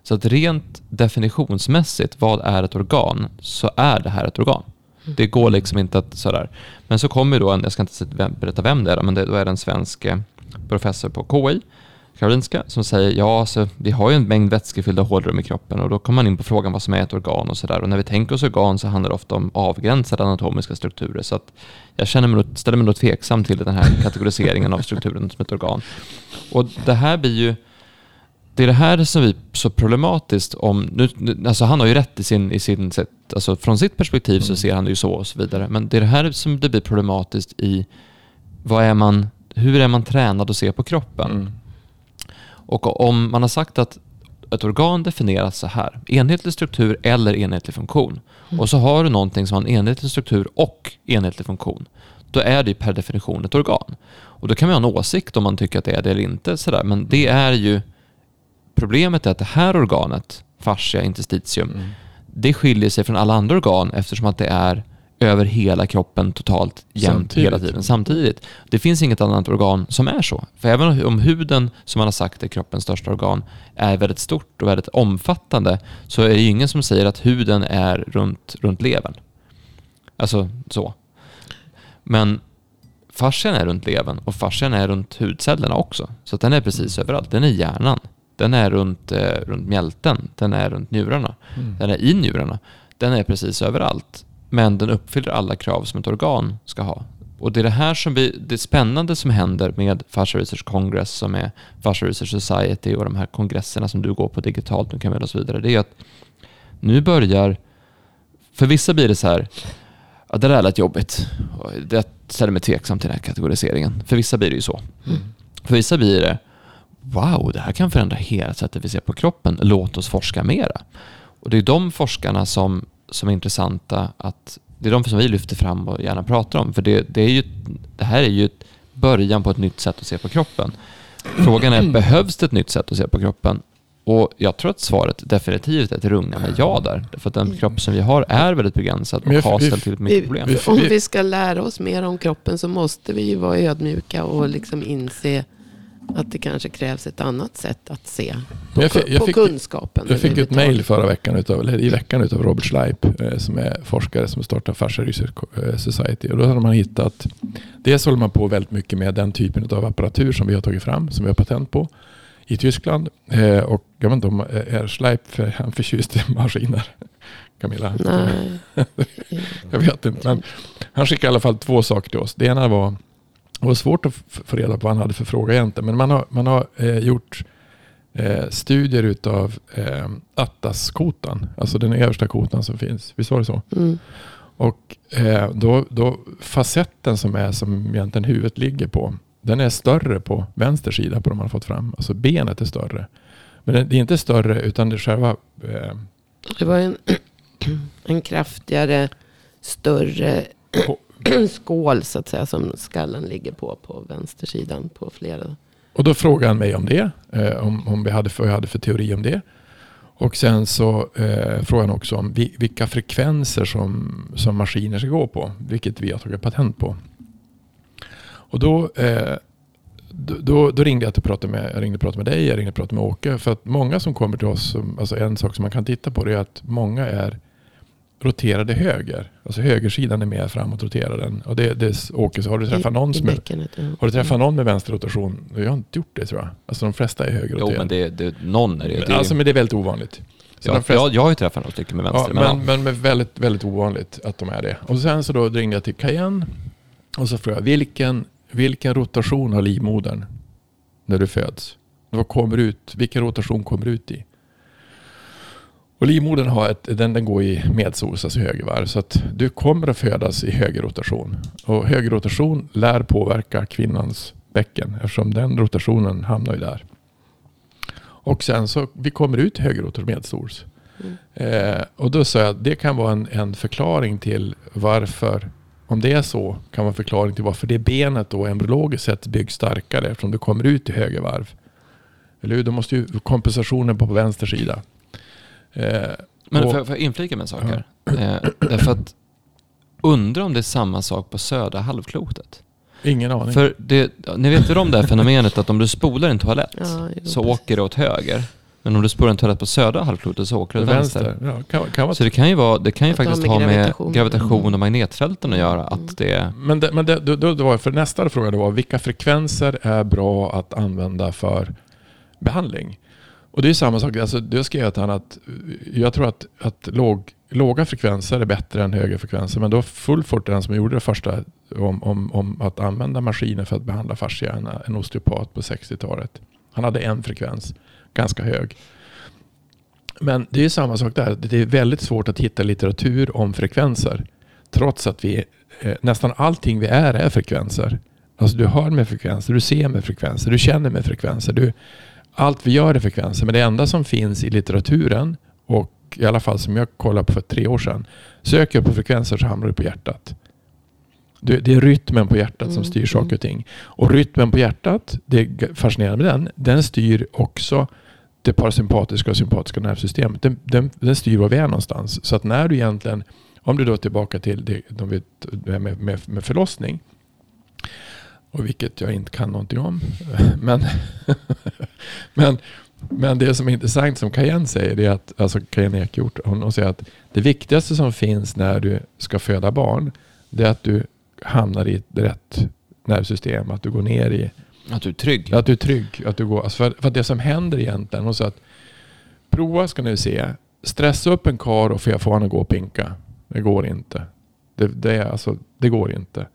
Så att rent definitionsmässigt, vad är ett organ, så är det här ett organ. Det går liksom inte att sådär. Men så kommer då en, jag ska inte berätta vem det är, men det, då är det en svensk eh, professor på KI, Karolinska, som säger ja, alltså, vi har ju en mängd vätskefyllda hålrum i kroppen och då kommer man in på frågan vad som är ett organ och sådär. Och när vi tänker oss organ så handlar det ofta om avgränsade anatomiska strukturer. Så att jag känner mig, ställer mig nog tveksam till den här kategoriseringen av strukturen som ett organ. Och det här blir ju det är det här som blir så problematiskt om... Nu, alltså han har ju rätt i sin, i sin sätt, alltså från sitt perspektiv så ser han det ju så och så vidare. Men det är det här som det blir problematiskt i vad är man, hur är man tränad att se på kroppen? Mm. Och om man har sagt att ett organ definieras så här, enhetlig struktur eller enhetlig funktion. Och så har du någonting som har en enhetlig struktur och enhetlig funktion. Då är det ju per definition ett organ. Och då kan man ha en åsikt om man tycker att det är det eller inte. Sådär. Men det är ju... Problemet är att det här organet, fascia interstitium, Mm. det skiljer sig från alla andra organ eftersom att det är över hela kroppen totalt jämt Samtidigt. hela tiden samtidigt. Det finns inget annat organ som är så. För även om huden, som man har sagt är kroppens största organ, är väldigt stort och väldigt omfattande så är det ju ingen som säger att huden är runt, runt levern. Alltså så. Men fascian är runt levern och fascian är runt hudcellerna också. Så den är precis överallt. Den är hjärnan. Den är runt, eh, runt mjälten. Den är runt njurarna. Mm. Den är i njurarna. Den är precis överallt. Men den uppfyller alla krav som ett organ ska ha. Och det är det här som vi, det spännande som händer med Fascia Research Congress som är Fascia Research Society och de här kongresserna som du går på digitalt nu Camilla och så vidare. Det är att nu börjar, för vissa blir det så här, ja, det där lät jobbigt. Jag ställer mig tveksam till den här kategoriseringen. För vissa blir det ju så. Mm. För vissa blir det, wow, det här kan förändra hela sättet vi ser på kroppen. Låt oss forska mera. Och det är de forskarna som, som är intressanta att, det är de som vi lyfter fram och gärna pratar om. För det, det, är ju, det här är ju början på ett nytt sätt att se på kroppen. Frågan är, behövs det ett nytt sätt att se på kroppen? Och jag tror att svaret definitivt är ett rungande ja där. För att den kropp som vi har är väldigt begränsad och har ställt till mycket problem. Om vi ska lära oss mer om kroppen så måste vi ju vara ödmjuka och liksom inse att det kanske krävs ett annat sätt att se på, jag fick- jag på fick- kunskapen. Jag fick ett mejl förra veckan, utav, eller i veckan, utav Robert Schleip eh, som är forskare som startar Fascia Research eh, Society. Och då har man hittat, dels håller man på väldigt mycket med den typen av apparatur som vi har tagit fram, som vi har patent på i Tyskland. Eh, och jag vet inte om är Schleip för, han förtjust i maskiner? [LAUGHS] Camilla? Nej. [LAUGHS] Jag vet inte. Men han skickade i alla fall två saker till oss. Det ena var, det var svårt att få reda på vad han hade för fråga egentligen. Men man har, man har eh, gjort eh, studier utav eh, Atlas-kotan. Alltså den översta kotan som finns. Visst var det så? Mm. Och eh, då, då facetten som är som egentligen huvudet ligger på. Den är större på vänster sida på de man har fått fram. Alltså benet är större. Men det det är inte större utan det är själva eh, Det var en, [CLEARS THROAT] en kraftigare, större på, [CLEARS THROAT] skål så att säga som skallen ligger på på vänstersidan på flera. Och då frågade han mig om det. Eh, om, om vi hade, vad jag hade för teori om det. Och sen så eh, frågade han också om vi, vilka frekvenser som, som maskiner ska gå på. Vilket vi har tagit patent på. Och då, eh, då, då, ringde jag till pratade med, jag ringde och pratade med dig, jag ringde och pratade med Åke. För att många som kommer till oss, alltså en sak som man kan titta på det är att många är roterade höger. Alltså högersidan är mer framåt roterad. Och det, det, Åke, så har du träffat någon som är, Har du träffat någon med vänsterrotation? Jag har inte gjort det tror jag. Alltså de flesta är högerroterade. Jo men det, det, någon är det. det alltså men det är väldigt ovanligt. Så ja, flesta, jag, jag har ju träffat några stycken med vänster. Ja, men, men, men väldigt, väldigt ovanligt att de är det. Och sen så då ringde jag till Cayenne. Och så frågade jag vilken, vilken rotation har livmodern när du föds? Vad kommer ut? Vilken rotation kommer ut i? Och livmodern har ett, den, den går i medsols, alltså högervarv. Så att du kommer att födas i högerrotation. Och högerrotation lär påverka kvinnans bäcken eftersom den rotationen hamnar ju där. Och sen så vi kommer ut i högerrotation medsols. Mm. Eh, och då sa jag att det kan vara en, en förklaring till varför om det är så kan vara en förklaring till varför det benet då embryologiskt sett byggs starkare eftersom du kommer ut i högervarv. Eller hur? Då måste ju kompensationen på, på vänster sida. Eh, Men och, för, jag inflika med en sak här? Ja. Eh, därför att undra om det är samma sak på södra halvklotet. Ingen aning. För det, ni vet väl om det här fenomenet att om du spolar en toalett ja, så åker det åt höger. Men om du spolar en toalett på södra halvklotet så åker det åt vänster. vänster. Ja, kan, kan så det kan ju, vara, det kan ju faktiskt ha med gravitation, gravitation och magnetfälten att göra. Att det... Men, det, men det, då, då var för nästa fråga då var vilka frekvenser är bra att använda för behandling? Och det är samma sak. Alltså, jag skrev till honom att jag tror att, att låg, låga frekvenser är bättre än höga frekvenser. Men då Fullfort den som gjorde det första om, om, om att använda maskiner för att behandla fasciahjärna. En osteopat på 60-talet. Han hade en frekvens, ganska hög. Men det är samma sak där. Det är väldigt svårt att hitta litteratur om frekvenser. Trots att vi, eh, nästan allting vi är är frekvenser. Alltså du hör med frekvenser, du ser med frekvenser, du känner med frekvenser. Du, allt vi gör är frekvenser. Men det enda som finns i litteraturen och i alla fall som jag kollade på för tre år sedan. Söker jag på frekvenser så hamnar du på hjärtat. Det är rytmen på hjärtat mm. som styr saker och mm. ting. Och rytmen på hjärtat, det är fascinerande med den, den styr också det parasympatiska och sympatiska nervsystemet. Den, den, den styr var vi är någonstans. Så att när du egentligen, om du då är tillbaka till det, de med, med, med förlossning. Och vilket jag inte kan någonting om. [LAUGHS] Men, [LAUGHS] men, men det som är intressant som Cayenne säger, är att, alltså Cayenne Ekhjort, hon, hon säger att det viktigaste som finns när du ska föda barn, det är att du hamnar i ett rätt nervsystem. Att du går ner i... Att du är trygg. Att du är trygg. Att du går, alltså för, för det som händer egentligen, hon sa att prova ska ni se. Stressa upp en kar och få honom att gå och pinka. Det går inte. Det, det, alltså, det går inte.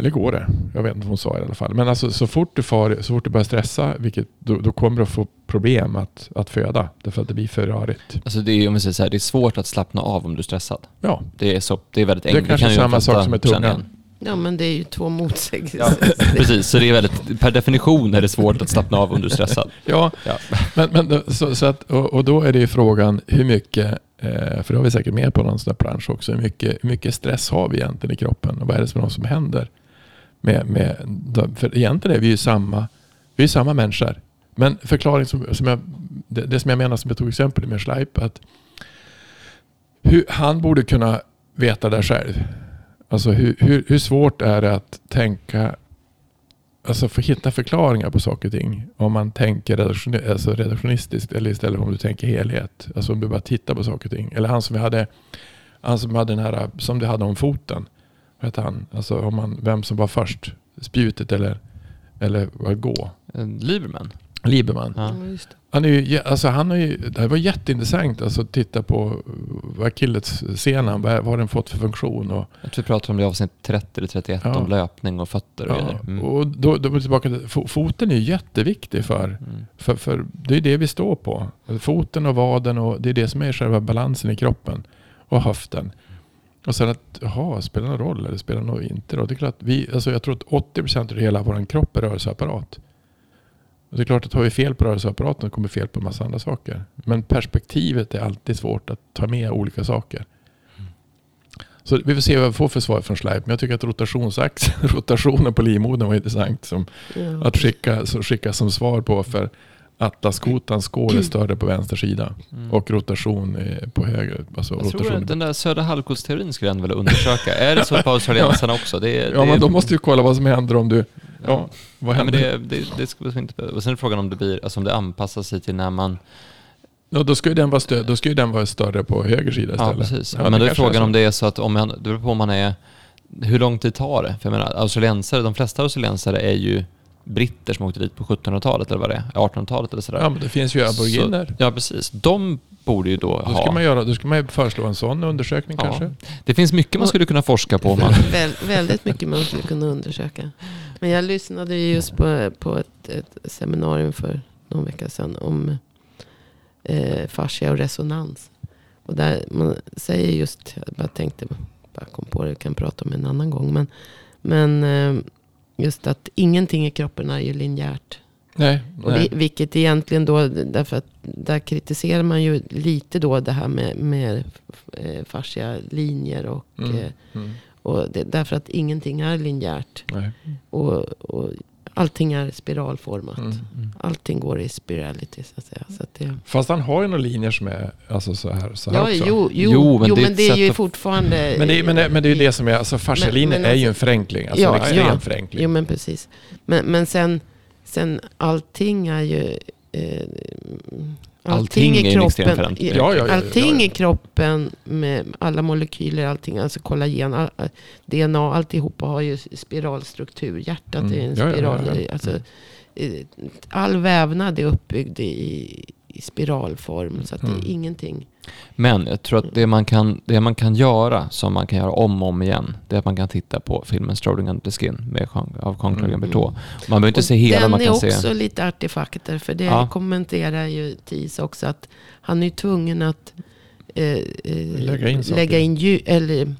Eller går det? Jag vet inte vad hon sa i alla fall. Men alltså, så, fort du far, så fort du börjar stressa, vilket, då, då kommer du att få problem att, att föda. Därför att det blir för rörigt. Alltså det, är, om säger så här, det är svårt att slappna av om du är stressad. Ja. Det är, så, det är väldigt enkelt. Det är kanske det kan samma sak som med tungan. Ja men det är ju två motsägelser. Ja, [LAUGHS] precis, så det är väldigt, per definition är det svårt att slappna av om du är stressad. ja, ja. Men, men så, så att, och, och, då är det ju frågan hur mycket, eh, för det har vi säkert med på någon sån här plansch också, hur mycket, hur mycket stress har vi egentligen i kroppen och vad är det som, som händer? Med, med, för egentligen är vi ju samma, vi är samma människor. Men förklaring som, som jag, det, det, som jag menar som jag tog exempel med Schleip. Att hur, han borde kunna veta det själv. Alltså hur, hur, hur svårt är det att tänka, alltså få hitta förklaringar på saker och ting. Om man tänker alltså redaktionistiskt eller istället om du tänker helhet. Alltså om du bara tittar på saker och ting. Eller han som vi hade, han som hade den här, som du hade om foten vad heter han? Alltså om man, vem som var först. Spjutet eller, eller vad gå? Lieberman. Lieberman. Ja. Han, är ju, alltså han har ju, det var jätteintressant alltså, att titta på vad akillesscenen, vad, vad har den fått för funktion. Och, jag tror vi pratade om det i avsnitt 30 eller 31 ja. om löpning och fötter och ja. Mm. Och då, då är tillbaka till, foten är jätteviktig för, mm. för, för det är det vi står på. Foten och vaden och det är det som är själva balansen i kroppen. Och höften. Och sen att, jaha, spelar det någon roll eller spelar det nog inte roll? Det är klart vi, alltså jag tror att 80% av hela vår kropp är rörelseapparat. Och det är klart att har vi fel på rörelseapparaten kommer fel på en massa andra saker. Men perspektivet är alltid svårt att ta med olika saker. Så vi får se vad vi får för svar från Schleip. Men jag tycker att [LAUGHS] rotationen på livmodern var intressant som, ja. att skicka, så skicka som svar på. För Atlaskotans skål är [CLEARS THROAT] större på vänster sida. Mm. Och rotation är på höger. Alltså Jag tror att den där södra halvklotsteorin skulle jag ändå vilja undersöka. är det så på australiensarna [LAUGHS] också? Det, är- Ja, det, men då måste du kolla vad som händer om du... Ja, vad Ja, men händer? det, det, det skulle inte... Och sen är frågan om det blir, alltså om det anpassar sig till när man... Ja, då ska ju den vara, stö- då ska ju den vara större på höger sida Ja, istället. precis. Ja, men då är frågan så. om det är så att om man, det beror på om man är... Hur lång tid tar det? För jag menar, australiensare, de flesta australiensare är ju britter som åkte dit på 1700-talet eller vad det är, 1800-talet eller sådär. Ja, men det finns ju aboriginer. Så, ja, precis. De borde ju då, Då ha... ska, man göra, då ska man ju föreslå en sån undersökning Ja. kanske. Det finns mycket man skulle kunna forska på. Man, [LAUGHS] Väl, väldigt mycket man skulle kunna undersöka. Men jag lyssnade ju just på, på ett, ett seminarium för någon vecka sedan om eh, fascia och resonans. Och där man säger just, jag bara tänkte, bara kom på det, jag kan prata om en annan gång. Men, men eh, just att ingenting i kroppen är ju linjärt. Nej, nej. vi, vilket egentligen då, därför att där kritiserar man ju lite då det här med, med eh, fascia linjer och, Mm. eh, Mm. och det, därför att ingenting är linjärt. Och, och allting är spiralformat. Mm. Allting går i spirality så att säga. Så att det, Fast han har ju några linjer som är alltså så här, så här ja, också. jo, jo, Jo, men jo, det är men det är ju att- fortfarande... Men det, är- men, det, men det är ju det som är, alltså fascialinjer Men- men är ju en alltså- förenkling. Alltså Ja, en extrem ja. förenkling. Jo men precis. Men, men sen, sen allting är ju... Eh, Allting i kroppen. Ja, ja, ja, allting i kroppen med alla molekyler, allting, alltså kollagen, all, all- DNA, alltihopa har ju spiralstruktur. Hjärtat Mm. är en Ja, ja, spiral. ja, ja. Alltså, eh, all vävnad är uppbyggd i, i spiralform. Så att det Mm. är ingenting. Men jag tror att det man, kan, det man kan göra, som man kan göra om och om igen, det är att man kan titta på filmen Strolling Under the Skin med Jean, av Jean-Claude Mm. Bertot. Man behöver inte Och se hela, den man är kan också se... lite artefakter. För det Ja. kommenterar ju Tis också. Att han är tvungen att eh, eh, Lägga in lägga in ljud, eller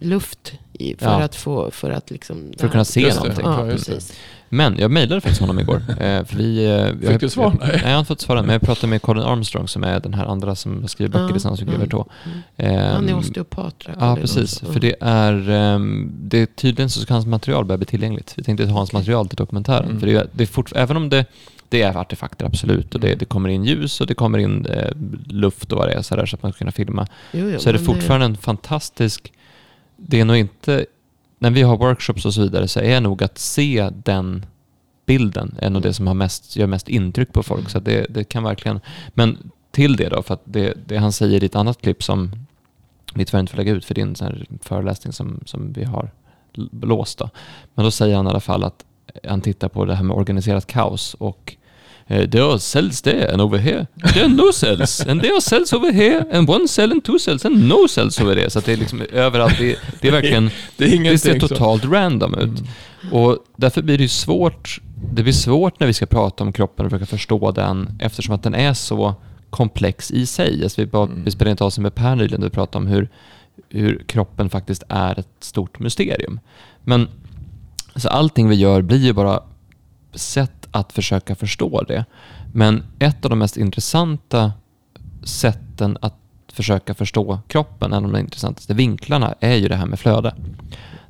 luft i, för, Ja. att få, för att liksom... För att kunna se någonting. Ja, precis. Men jag mejlade faktiskt honom igår. [LAUGHS] Eh, för vi, eh, vi Fick du svar? Nej. Nej, jag har inte fått svara. Men jag pratade med Colin Armstrong som är den här andra som skriver böcker Ja, tillsammans med mm. Bertot. Mm. Han är Ehm, osteopat. Ja, precis. För det är, ehm, det är tydligen så ska hans material börja bli tillgängligt. Vi tänkte ta hans material till dokumentären. Mm. För det är, det är fort, även om det, det är artefakter, absolut, och det, det kommer in ljus och det kommer in eh, luft och vad det är, så, där, så att man ska kunna filma, Jo, jo, så är det fortfarande en fantastisk... Det är nog inte... När vi har workshops och så vidare så är nog att se den bilden är nog det som har mest, gör mest intryck på folk. Så det, det kan verkligen... Men till det då, för att det, det han säger i ett annat klipp som vi tyvärr inte får lägga ut för din föreläsning som, som vi har låst. Då. Men då säger han i alla fall att han tittar på det här med organiserat kaos och there are cells there and over here. There are no cells. And there are cells over here. And one cell and two cells and no cells over there. Så att det är liksom överallt. Det, det är verkligen... Det är Det ser så. totalt random ut. Mm. Och därför blir det ju svårt. Det blir svårt när vi ska prata om kroppen och försöka förstå den eftersom att den är så komplex i sig. Alltså vi, bara, Mm. vi spelade inte av sig med Per nyligen vi pratade om hur, hur kroppen faktiskt är ett stort mysterium. Men så allting vi gör blir ju bara sätt att försöka förstå det. Men ett av de mest intressanta sätten att försöka förstå kroppen, en av de intressantaste vinklarna, är ju det här med flöde.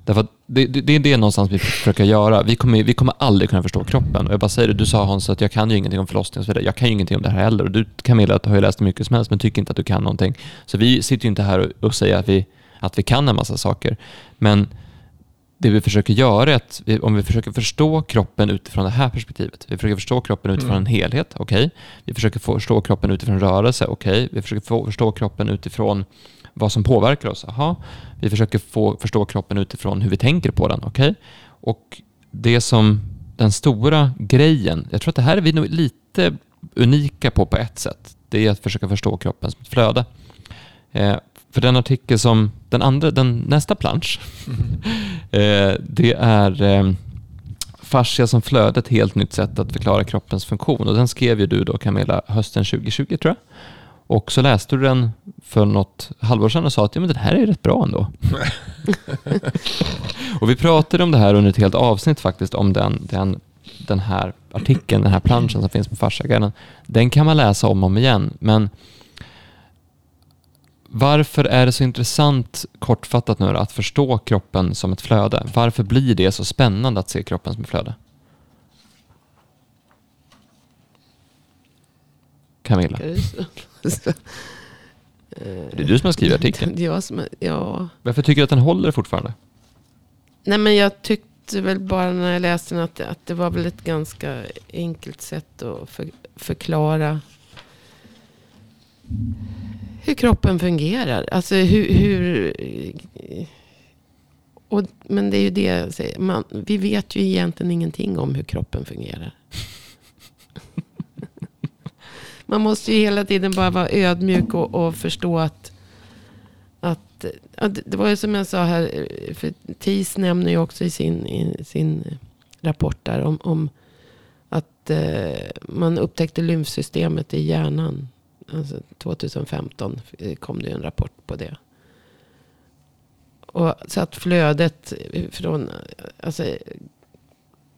Därför att det, det, det är det någonstans vi försöker göra. Vi kommer, vi kommer aldrig kunna förstå kroppen. Och jag bara säger det, du sa Hans att jag kan ju ingenting om förlossning och så vidare. Jag kan ju ingenting om det här heller. Och du Camilla, att du har ju läst hur mycket som helst men tycker inte att du kan någonting. Så vi sitter ju inte här och, och säger att vi, att vi kan en massa saker. Men det vi försöker göra är att vi, om vi försöker förstå kroppen utifrån det här perspektivet. Vi försöker förstå kroppen utifrån Mm. en helhet, okej. Vi försöker förstå kroppen utifrån rörelse, okej. Vi försöker förstå kroppen utifrån vad som påverkar oss, aha. Vi försöker få, förstå kroppen utifrån hur vi tänker på den, okej. Och det som den stora grejen, jag tror att det här är vi nog lite unika på på ett sätt. Det är att försöka förstå kroppen som ett flöde. Eh, för den artikel som, den andra, den nästa plansch, [LAUGHS] eh, det är eh, fascia som flöde, ett helt nytt sätt att förklara kroppens funktion. Och den skrev ju du då Camilla hösten 2020 tror jag. Och så läste du den för något halvår sedan och sa att ja, men den här är rätt bra ändå. [LAUGHS] och vi pratade om det här under ett helt avsnitt faktiskt, om den, den, den här artikeln, den här planschen som finns på Fasciaguiden. Den kan man läsa om och om igen, men varför är det så intressant, kortfattat nu att förstå kroppen som ett flöde? Varför blir det så spännande att se kroppen som ett flöde? Camilla? Det är du som har skrivit artikeln. Det är jag som, ja. Varför tycker du att den håller fortfarande? Nej men jag tyckte väl bara när jag läste den att, att det var väl ett ganska enkelt sätt att för, förklara hur kroppen fungerar. Alltså hur... hur och, men det är ju det jag säger. Man, vi vet ju egentligen ingenting om hur kroppen fungerar. [LAUGHS] Man måste ju hela tiden bara vara ödmjuk och, och förstå att, att, att... Det var ju som jag sa här. För TIS nämner ju också i sin, i sin rapport där om, om att eh, man upptäckte lymfsystemet i hjärnan. Alltså 2015 kom det ju en rapport på det. Och så att flödet från, alltså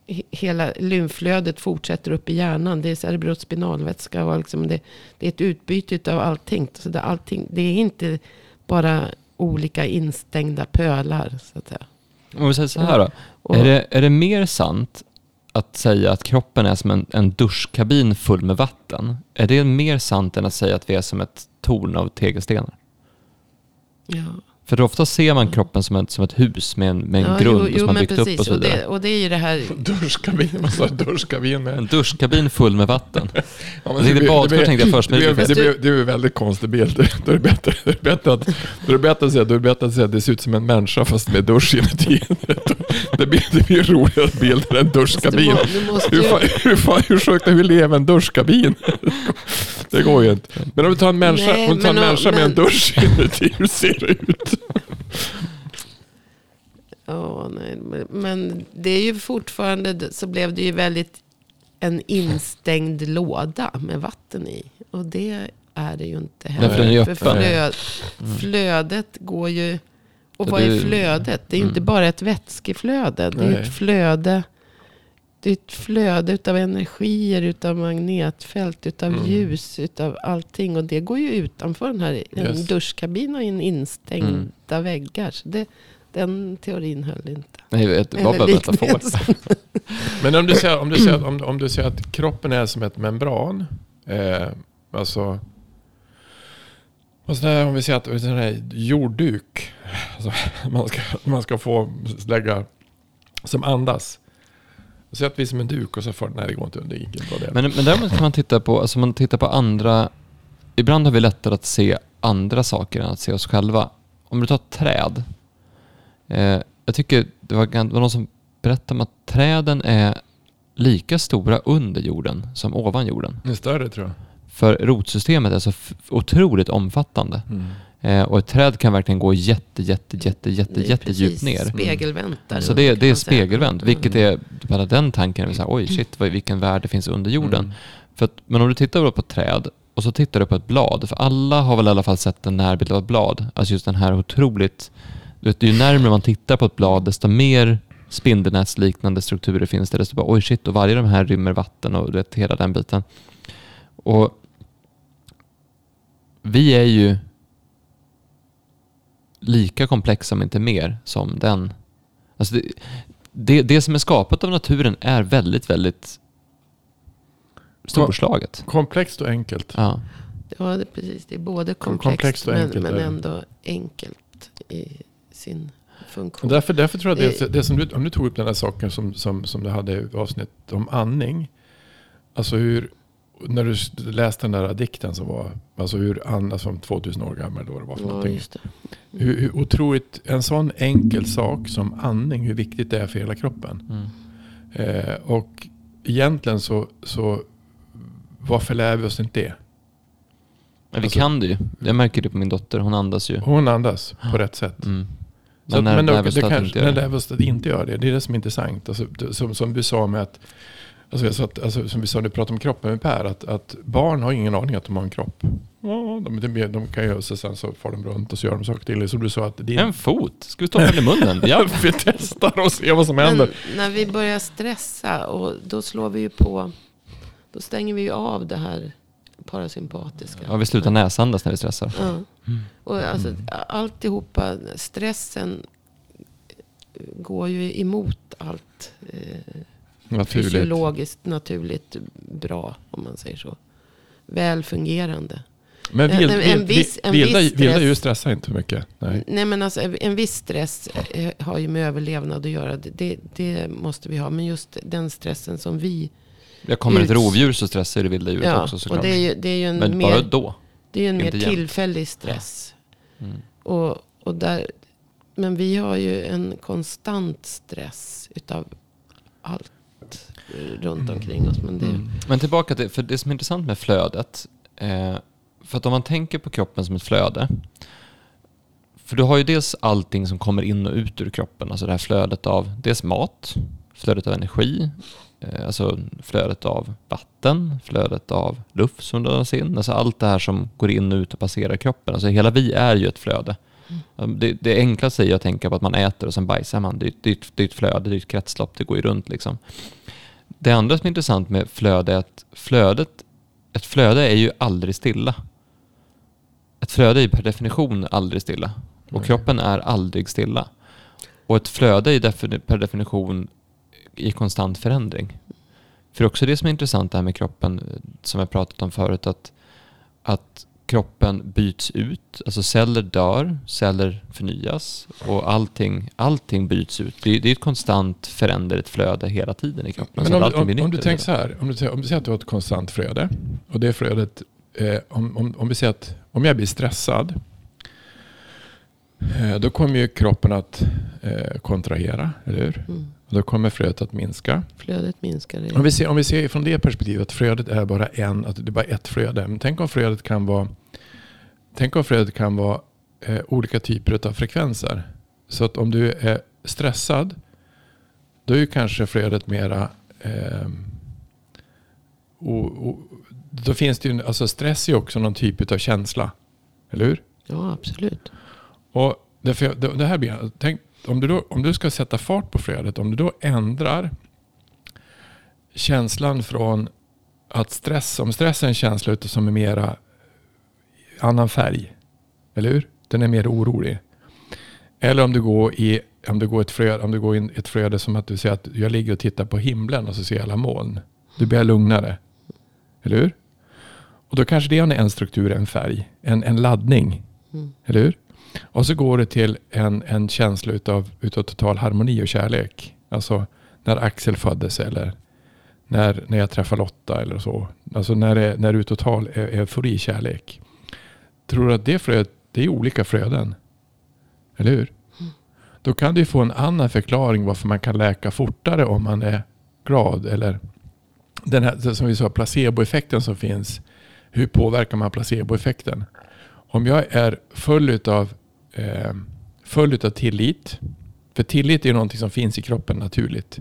he- hela lymflödet fortsätter upp i hjärnan. Det är cerebrospinalvätska och liksom det, det är ett utbyte av allting. Så det, allting. det är inte bara olika instängda pölar. Så att säga. Vi säger så här då. Och, Är det, är det mer sant att säga att kroppen är som en, en duschkabin full med vatten? Är det mer sant än att säga att vi är som ett torn av tegelstenar? ja. För ofta ser man kroppen som ett, som ett hus med en, med en Ja, grund jo, och jo, som man byggt upp precis. och så Och vidare. det, och det är ju det här. [LAUGHS] Duschkabin, vad sa du? Duschkabin med? En duschkabin full med vatten. [LAUGHS] Ja, Jag tänkte badkar tänkte jag först, men det, det det, det blir en väldigt konstig bild. [LAUGHS] Då är det bättre, då är det bättre, att, då är det bättre att säga, då är det bättre att säga att det ser ut som en människa fast med dusch inuti. Det blir, det blir roligare bilder än duschkabin. Du, må, du måste Hur, ju, fan, hur, fan, hur sjukt hur lever en duschkabin? Det går ju inte. Men om du tar en människa, Nej, om du tar en men- människa med en men- dusch inuti, hur ser det ut? [LAUGHS] Ja, nej, men, men det är ju fortfarande, så blev det ju väldigt en instängd låda med vatten i. Och det är det ju inte Nej, för den är ju För öppen. flöd, flödet går ju... Och vad är flödet? Det är ju inte Mm. bara ett vätskeflöde. Det är ett flöde. Det är ett flöde utav energier, utav magnetfält, utav Mm. ljus, utav allting. Och det går ju utanför den här. En Yes. duschkabin ju en instängda Mm. väggar. Så det, den teorin höll inte. Nej, det var bara metafor. [LAUGHS] Men om du säger, om du säger, om, om du säger att kroppen är som ett membran. Eh, alltså. Och så där, om vi säger att det sån här jordduk. Alltså, [LAUGHS] man, ska, man ska få lägga som andas. Så att vi som en duk och så får nej det går inte under ingen bra del. Men, men däremot kan man titta på, alltså man tittar på andra, ibland har vi lättare att se andra saker än att se oss själva. Om du tar träd. Eh, jag tycker det var, det var någon som berättade om att träden är lika stora under jorden som ovan jorden. Det är större tror jag. För rotsystemet är så otroligt omfattande. Mm. Eh, och ett träd kan verkligen gå jätte, jätte, jätte, jätte, är jättedjupt ner. Spegelvänt där. Så det, det är spegelvänt, vilket Mm. är, bara den tanken är så här, oj shit, vilken värld det finns under jorden. Mm. För att, men om du tittar på ett träd och så tittar du på ett blad, för alla har väl i alla fall sett en närbild av ett blad. Alltså just den här otroligt, du vet, ju närmare man tittar på ett blad, desto mer spindelnätsliknande strukturer finns det. Desto bara, oj shit, och varje av de här rymmer vatten och du vet, hela den biten. Och vi är ju lika komplexa, om inte mer, som den. Alltså det, det, det som är skapat av naturen är väldigt, väldigt storslaget. Komplext och enkelt. Ja. Ja, det, är precis. Det är både Komplext komplext, och men, enkelt, men ändå enkelt i sin Och funktion. därför, därför tror jag det, Det- det som du, om du tog upp den här saken som, som, som du hade i avsnitt om andning. Alltså hur, när du läste den där dikten som var, alltså hur andas som 2000 år gammal då det var för ja, någonting. just det. Hur, hur otroligt, en sån enkel sak som andning, hur viktigt det är för hela kroppen. Mm. Eh, och egentligen så, så varför lär vi oss inte det? Men vi Alltså- kan det ju. Jag märker det på min dotter, hon andas ju. Hon andas på rätt sätt. Mm. Så att, när- men när då, det kanske, inte gör när det. lär vi oss att inte göra det. Det är det som är intressant. Alltså, som, som du sa med att, alltså, sa att alltså, som vi sa när vi pratade om kroppen med Per, att, att barn har ingen aning att de har en kropp. Ja, de, de, de kan göra sig sen så far de runt och så gör de saker till. Som du sa att det är En fot, ska vi stoppa den i munnen? Ja. [LAUGHS] vi testar och ser vad som Men händer. när vi börjar stressa, och då slår vi ju på, då stänger vi ju av det här parasympatiska. ja, vi slutar näsandas när vi stressar. Ja. Och alltså, Mm. alltihopa, stressen går ju emot allt eh, Naturligt. fysiologiskt naturligt bra, om man säger så. väl fungerande. Men En- vild, en- en viss- en vilda, viss vilda djur stressar inte mycket. Nej. Nej men alltså en viss stress eh, har ju med överlevnad att göra. Det, det, måste vi ha. Men just den stressen som vi... Jag kommer ett rovdjur så stressar det vilda djuret Ja, också och såklart. det är ju, det är ju en Men bara mer, då. det är ju en mer tillfällig stress. Mm. Och, och där, men vi har ju en konstant stress utav allt eh, runt omkring oss. Men det, Mm. Men tillbaka till, för det som är intressant med flödet, eh, för att om man tänker på kroppen som ett flöde, för du har ju dels allting som kommer in och ut ur kroppen, alltså det här flödet av dels mat, flödet av energi, eh, alltså flödet av vatten, flödet av luft som dras in, alltså allt det här som går in och ut och passerar kroppen. Alltså hela vi är ju ett flöde. Det, det enklaste är att tänka på att man äter och sen bajsar man. Det, är- det, det är ett flöde, det är ett kretslopp, det går ju runt liksom. Det andra som är intressant med flöde är att flödet, ett flöde är ju aldrig stilla. Ett flöde är per definition aldrig stilla. Och Nej. kroppen är aldrig stilla. Och ett flöde är defini- per definition i konstant förändring. För det är också det som är intressant det här med kroppen, eh, som jag pratat om förut, att, att kroppen byts ut, alltså celler dör, celler förnyas och allting, allting byts ut. Det är, det är ett konstant föränderligt flöde hela tiden i kroppen. Men om, om, om nytt du tänker så här, om du, om du säger att du har ett konstant flöde och det flödet, eh, om, om, om vi säger att om jag blir stressad, då kommer ju kroppen att eh, kontrahera, eller hur? mm, då kommer flödet att minska. flödet minskar. Om vi, ser, om vi ser från det perspektivet att flödet är bara en, att det är bara ett flöde. Men tänk om flödet kan vara, tänk om flödet kan vara eh, olika typer av frekvenser. Så att om du är stressad, då är ju kanske flödet mera, eh, o, o, då finns det ju, alltså stress är ju också någon typ av känsla. Eller hur? Ja, absolut. Och därför, det, det här blir, tänk, om, du då, om du ska sätta fart på flödet, om du då ändrar känslan från att stress, om stress är en känsla som är mera annan färg, eller hur? Den är mer orolig. Eller om du går i om du går ett flöde, om du går in ett flöde som att du säger att jag ligger och tittar på himlen och så ser jag alla moln. Du blir lugnare. Eller hur? Och då kanske det är en struktur, en färg, en, en laddning. Mm. Eller hur? Och så går det till en, en känsla utav, utav total harmoni och kärlek. Alltså när Axel föddes eller när, när jag träffar Lotta eller så. Alltså när det, när det är total e- eufori, kärlek. Tror du att det flödet, det är olika flöden? Eller hur? Då kan du få en annan förklaring varför man kan läka fortare om man är glad. Eller den här, som vi sa, placeboeffekten som finns. Hur påverkar man placeboeffekten? Om jag är full utav, eh, full utav tillit. För tillit är ju någonting som finns i kroppen naturligt.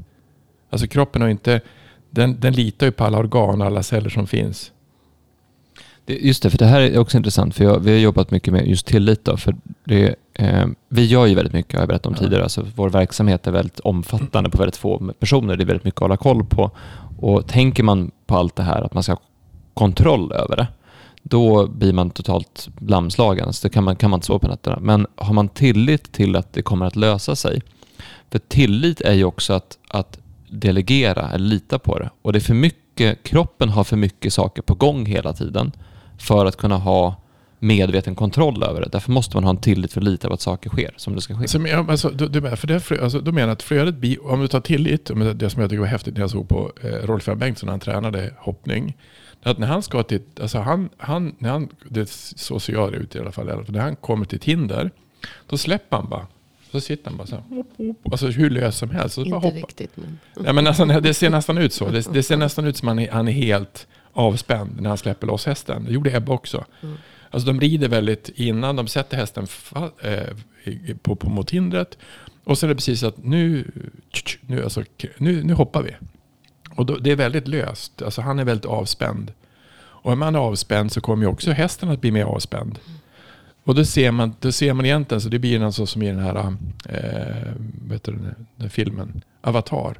Alltså kroppen har inte, den, den litar ju på alla organ och alla celler som finns. Just det, för det här är också intressant. För jag, vi har jobbat mycket med just tillit. Då, för det, eh, vi gör ju väldigt mycket, har jag berättat om Ja. tidigare. Alltså, vår verksamhet är väldigt omfattande på väldigt få personer. Det är väldigt mycket att hålla koll på. Och tänker man på allt det här, att man ska ha kontroll över det, då blir man totalt lamslagen. Så det kan man, kan man inte sova på nätterna. Men har man tillit till att det kommer att lösa sig. För tillit är ju också att, att delegera eller lita på det. Och det är för mycket, kroppen har för mycket saker på gång hela tiden för att kunna ha medveten kontroll över det. Därför måste man ha en tillit för att lita på att saker sker som det ska ske. Så, men, alltså, du, du, för det, alltså, då menar jag att flödet blir, om du tar tillit, det- som jag tycker var häftigt när jag såg på eh, Rolf R Bengtsson när han tränade hoppning. Att när han ska till, alltså han, han, när han, det, så ser jag det ut i alla fall, när han kommer till ett hinder, då släpper han bara. Så sitter han bara så här, hopp, hopp, alltså hur lös som helst. Så bara Inte hoppar. riktigt men. Ja, men alltså, det ser nästan ut så. Det, det ser nästan ut som han är, han är helt avspänd när han släpper loss hästen. Det gjorde Ebba också. Mm. Alltså de rider väldigt innan, de sätter hästen eh, på, på mot hindret. Och så är det precis att nu, nu, alltså, nu, nu hoppar vi. Och då, det är väldigt löst. Alltså han är väldigt avspänd. Och om man är avspänd så kommer ju också hästen att bli mer avspänd. Och då ser man, då ser man egentligen, så det blir alltså som i den här, eh, vet du, den, här- den filmen, Avatar.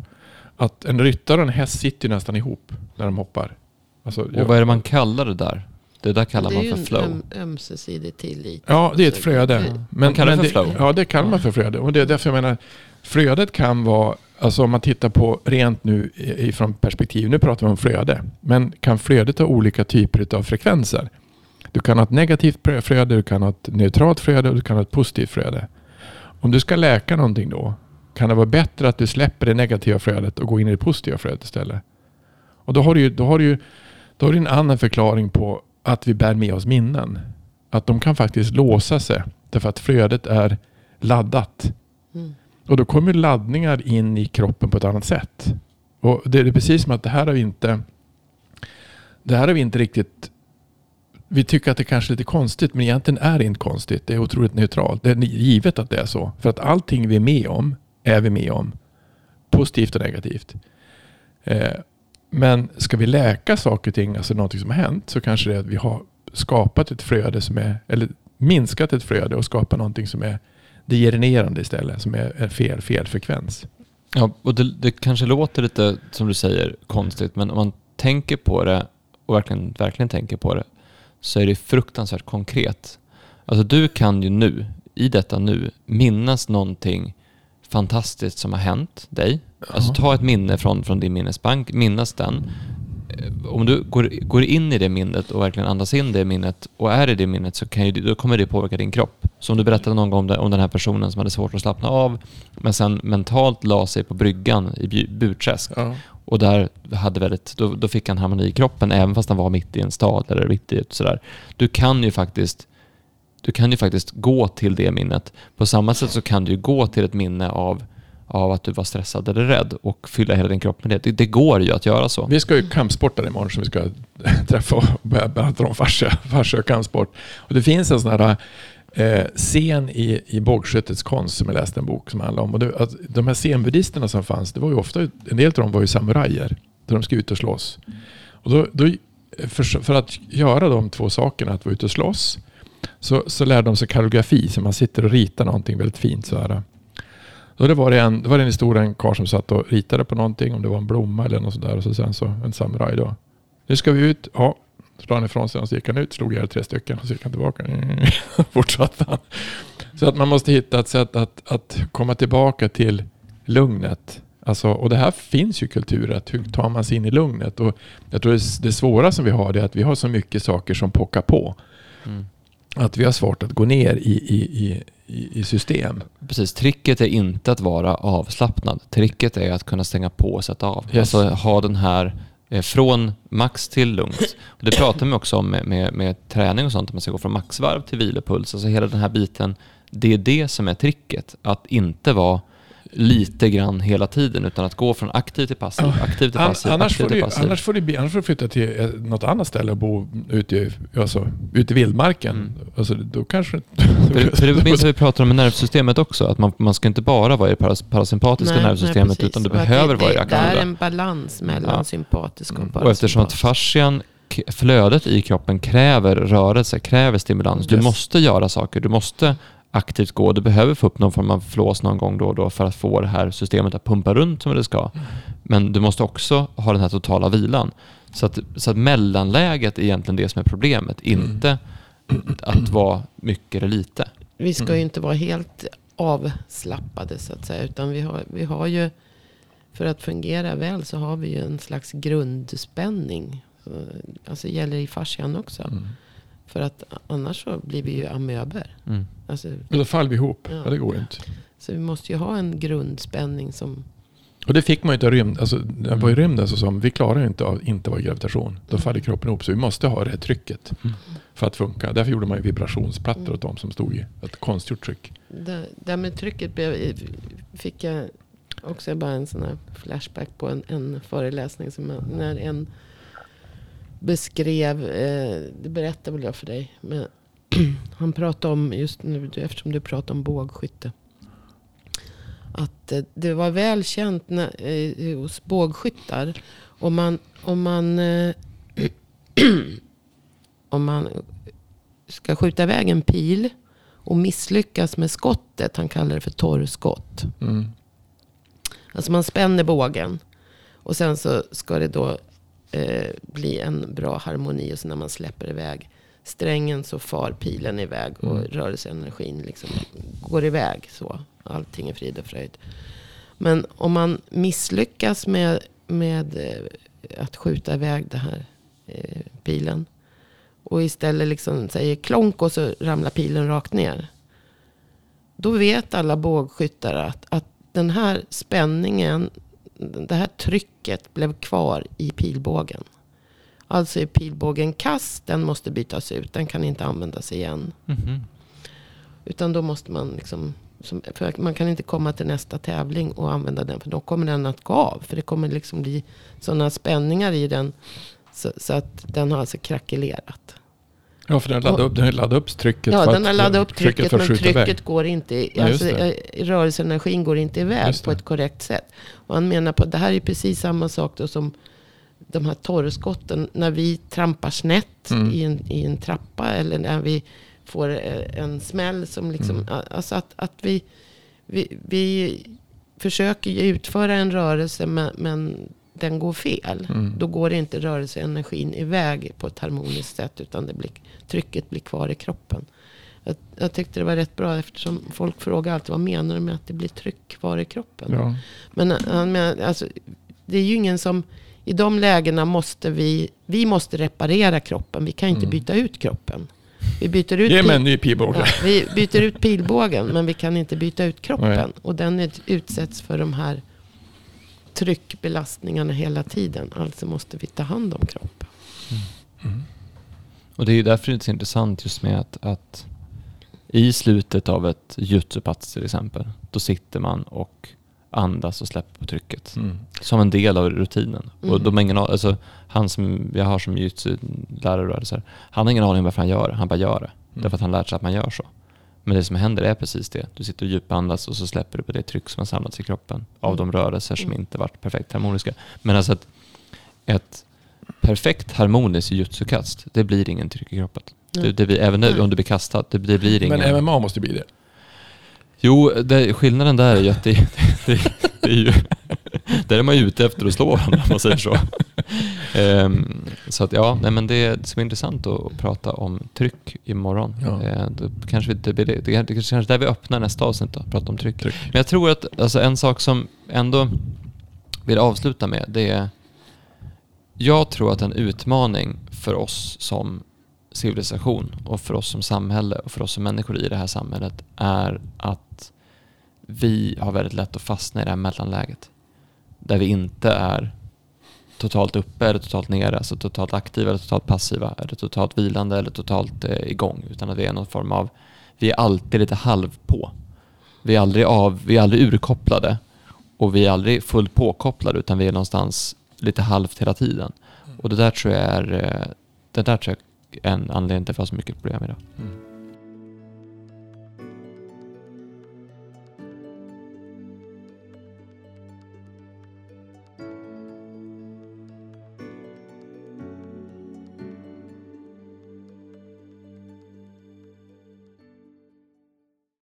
Att en ryttare och en häst sitter ju nästan ihop när de hoppar. Alltså, Och vad är det man kallar det där? Det där kallar det är man ju för en flow. öm, ömsesidig tillit. Ja, det är ett flöde. det- Men, kallar det för flow. Ja, det kallar man för flöde. Och det är därför jag menar, flödet kan vara, Alltså om man tittar på rent nu ifrån perspektiv, nu pratar vi om flöde. Men kan flödet ha olika typer av frekvenser? Du kan ha ett negativt flöde, du kan ha ett neutralt flöde och du kan ha ett positivt flöde. Om du ska läka någonting då, kan det vara bättre att du släpper det negativa flödet och går in i det positiva flödet istället? Och då har du ju, då har du ju då har du en annan förklaring på att vi bär med oss minnen. Att de kan faktiskt låsa sig därför att flödet är laddat. Och då kommer laddningar in i kroppen på ett annat sätt. Och det är precis som att det här har vi inte det här har vi inte riktigt vi tycker att det kanske är lite konstigt men egentligen är det inte konstigt. Det är otroligt neutralt. Det är givet att det är så. För att allting vi är med om är vi med om. Positivt och negativt. Eh, men ska vi läka saker och ting, alltså någonting som har hänt, så kanske det är att vi har skapat ett flöde som är, eller minskat ett flöde och skapat någonting som är degenererande istället, som är fel, fel frekvens. Ja, och det, det kanske låter lite, som du säger, konstigt, men om man tänker på det och verkligen, verkligen tänker på det, så är det fruktansvärt konkret. Alltså du kan ju nu, i detta nu, minnas någonting fantastiskt som har hänt dig. Alltså ta ett minne från, från din minnesbank, minnas den. Eh, Om du går, går in i det minnet och verkligen andas in det minnet och är i det minnet så kan ju, då kommer det påverka din kropp. Som du berättade någon gång om, det, om den här personen som hade svårt att slappna av men sen mentalt la sig på bryggan i Bu- Burträsk Ja. och där hade väldigt, då, då fick han harmoni i kroppen även fast han var mitt i en stad eller mitt i ett sådär. Du kan ju faktiskt du kan ju faktiskt gå till det minnet. På samma sätt så kan du ju gå till ett minne av, av att du var stressad eller rädd och fylla hela din kropp med det. Det, det går ju att göra så. Vi ska ju kampsporta imorgon som vi ska [LAUGHS] träffa och börja prata om fascia, fascia och kampsport. Och det finns en sån här eh, scen i, i bågskyttets konst som jag läste en bok som handlar om. Och det, att de här zenbuddisterna som fanns, det var ju ofta, en del av dem var ju samurajer. Där de ska ut och slåss. Och då, då, för, för att göra de två sakerna, att vara ute och slåss, så, så lärde de sig kalligrafi. Så man sitter och ritar någonting väldigt fint så här. Då det var det en, det var en historia, en karl som satt och ritade på någonting, om det var en blomma eller något sådär. Och så sen så en samuraj då. Nu ska vi ut. Ja, så han ifrån sig och så gick han ut, slog ihjäl tre stycken och så gick han tillbaka. [LAUGHS] Fortsatte han. Så att man måste hitta ett sätt att, att komma tillbaka till lugnet. Alltså, och det här finns ju i kulturen, hur tar man sig in i lugnet? Och jag tror det, det svåra som vi har är att vi har så mycket saker som pockar på. Mm. Att vi har svårt att gå ner i, i, i, i, system. Precis, tricket är inte att vara avslappnad. Tricket är att kunna stänga på och sätta av. Yes. Alltså ha den här eh, från max till lugnt. Och det pratar man också om med, med, med träning och sånt, att man ska gå från maxvarv till vilopuls. Alltså hela den här biten, det är det som är tricket. Att inte vara lite grann hela tiden, utan att gå från aktiv till passiv, aktiv till passiv, annars, aktiv får till du, passiv. annars, får du, annars får du flytta till eh, något annat ställe och bo ute i, alltså, ute i vildmarken. Mm. Alltså, då kanske... För, för det [LAUGHS] minns vi pratar om med nervsystemet också, att man, man ska inte bara vara i det paras, parasympatiska Nej, nej, nervsystemet, precis. utan du behöver det, vara i det, det det är aktiva. en balans mellan Ja. sympatisk och Mm. Och eftersom att parasympatisk. fascian, flödet i kroppen kräver rörelse, kräver stimulans. Du Yes. måste göra saker, du måste aktivt gå, du behöver få upp någon form av flås någon gång då och då för att få det här systemet att pumpa runt som det ska. Men du måste också ha den här totala vilan. Så att, så att mellanläget är egentligen det som är problemet, inte att vara mycket eller lite. Vi ska Mm. ju inte vara helt avslappade så att säga. Utan vi har, vi har ju, för att fungera väl så har vi ju en slags grundspänning. Så, alltså gäller i fascian också. Mm. För att annars så blir vi ju amöber. Mm. Alltså, Men då faller vi ihop. Ja. Ja. det går ju inte. så vi måste ju ha en grundspänning som... Och det fick man ju inte av rymd. Alltså, när jag var i rymden så sa de, vi klarar ju inte av inte vara i gravitation. Då faller kroppen ihop. Så vi måste ha det här trycket Mm. för att funka. Därför gjorde man ju vibrationsplattor Mm. åt dem som stod i ett konstgjort tryck. Det, det med trycket blev, fick jag också bara en sån här flashback på en, en föreläsning. Som när en beskrev, eh, det berättade väl jag för dig. Men [CLEARS THROAT] han pratade om, just nu eftersom du pratade om bågskytte. Att eh, det var väl känt när, eh, hos bågskyttar. Om man, om man, [CLEARS THROAT] om man ska skjuta iväg en pil och misslyckas med skottet. Han kallar det för torrskott. Mm. Alltså man spänner bågen. Och sen så ska det då eh, bli en bra harmoni. Och sen när man släpper iväg strängen så far pilen iväg. Och Mm. rörelseenergin liksom går iväg. så. Allting är frid och fröjd. Men om man misslyckas med, med eh, att skjuta iväg den här eh, pilen. Och istället liksom säger klonk och så ramlar pilen rakt ner. Då vet alla bågskyttar att, att den här spänningen, det här trycket blev kvar i pilbågen. Alltså är pilbågen kass, den måste bytas ut. Den kan inte användas igen. Mhm. Utan då måste man liksom, som, för man kan inte komma till nästa tävling och använda den. För då kommer den att gå av. För det kommer liksom bli sådana spänningar i den. Så, så att den har alltså krackelerat. Ja, för den laddar upp, den upp trycket. Ja, den har laddat upp trycket, att men skjuta iväg. trycket går inte, alltså, eh, rörelseenergin går inte iväg på ett korrekt sätt. Och han menar på att det här är precis samma sak då som de här torrskotten. När vi trampar snett Mm. i, en, i en trappa eller när vi får eh, en smäll som liksom, Mm. alltså att, att vi, vi, vi försöker utföra en rörelse men, men den går fel. Mm. Då går inte rörelseenergin iväg på ett harmoniskt sätt utan det blir, trycket blir kvar i kroppen. Jag, jag tyckte det var rätt bra eftersom folk frågar alltid vad menar du med att det blir tryck kvar i kroppen. Ja. Men han menar, alltså, det är ju ingen som, i de lägena måste vi, vi måste reparera kroppen. Vi kan inte Mm. byta ut kroppen. Vi byter ut, Ge mig pil- en ny pilbåge. ja, vi byter ut pilbågen men vi kan inte byta ut kroppen. Nej. Och den är, utsätts för de här tryckbelastningarna hela tiden. Alltså måste vi ta hand om kroppen. Och det är ju därför det är så intressant just med att, att i slutet av ett jutsupass till exempel, då sitter man och andas och släpper på trycket. Mm. Som en del av rutinen. Mm. Och de har ingen, alltså, han som jag har som jujutsu-lärare, han har ingen aning om varför han gör det. Han bara gör det. Mm. Därför att han lärt sig att man gör så. Men det som händer är precis det. Du sitter och djupandas och så släpper du på det tryck som har samlats i kroppen av Mm. de rörelser som Mm. inte varit perfekt harmoniska. Men alltså att ett perfekt harmoniskt jujutsu-kast, det blir ingen tryck i kroppen. Det, det blir, även nu om du blir kastad, det, det blir ingen... Men MMA måste bli det. Jo, det, skillnaden där är ju att det, det, det är ju... Där är man ju ute efter att slå varandra, om man säger så. Ehm, så att ja, nej, men det, det ska bli intressant att, prata om tryck imorgon. Ja. Eh, då kanske vi, det, blir det, det, det kanske är där vi öppnar nästa avsnitt då, prata om tryck. Tryck. Men jag tror att alltså, en sak som ändå vill avsluta med, det är... Jag tror att en utmaning för oss som civilisation och för oss som samhälle och för oss som människor i det här samhället är att vi har väldigt lätt att fastna i det här mellanläget. Där vi inte är totalt uppe eller totalt nere, alltså totalt aktiva eller totalt passiva, eller totalt vilande eller totalt eh, igång. Utan att vi är någon form av, vi är alltid lite halv på. Vi är aldrig, av, vi är aldrig urkopplade och vi är aldrig fullt påkopplade utan vi är någonstans lite halvt hela tiden. Och det där tror jag är, eh, det där tror jag en anledning till att vi har så mycket problem idag. Mm.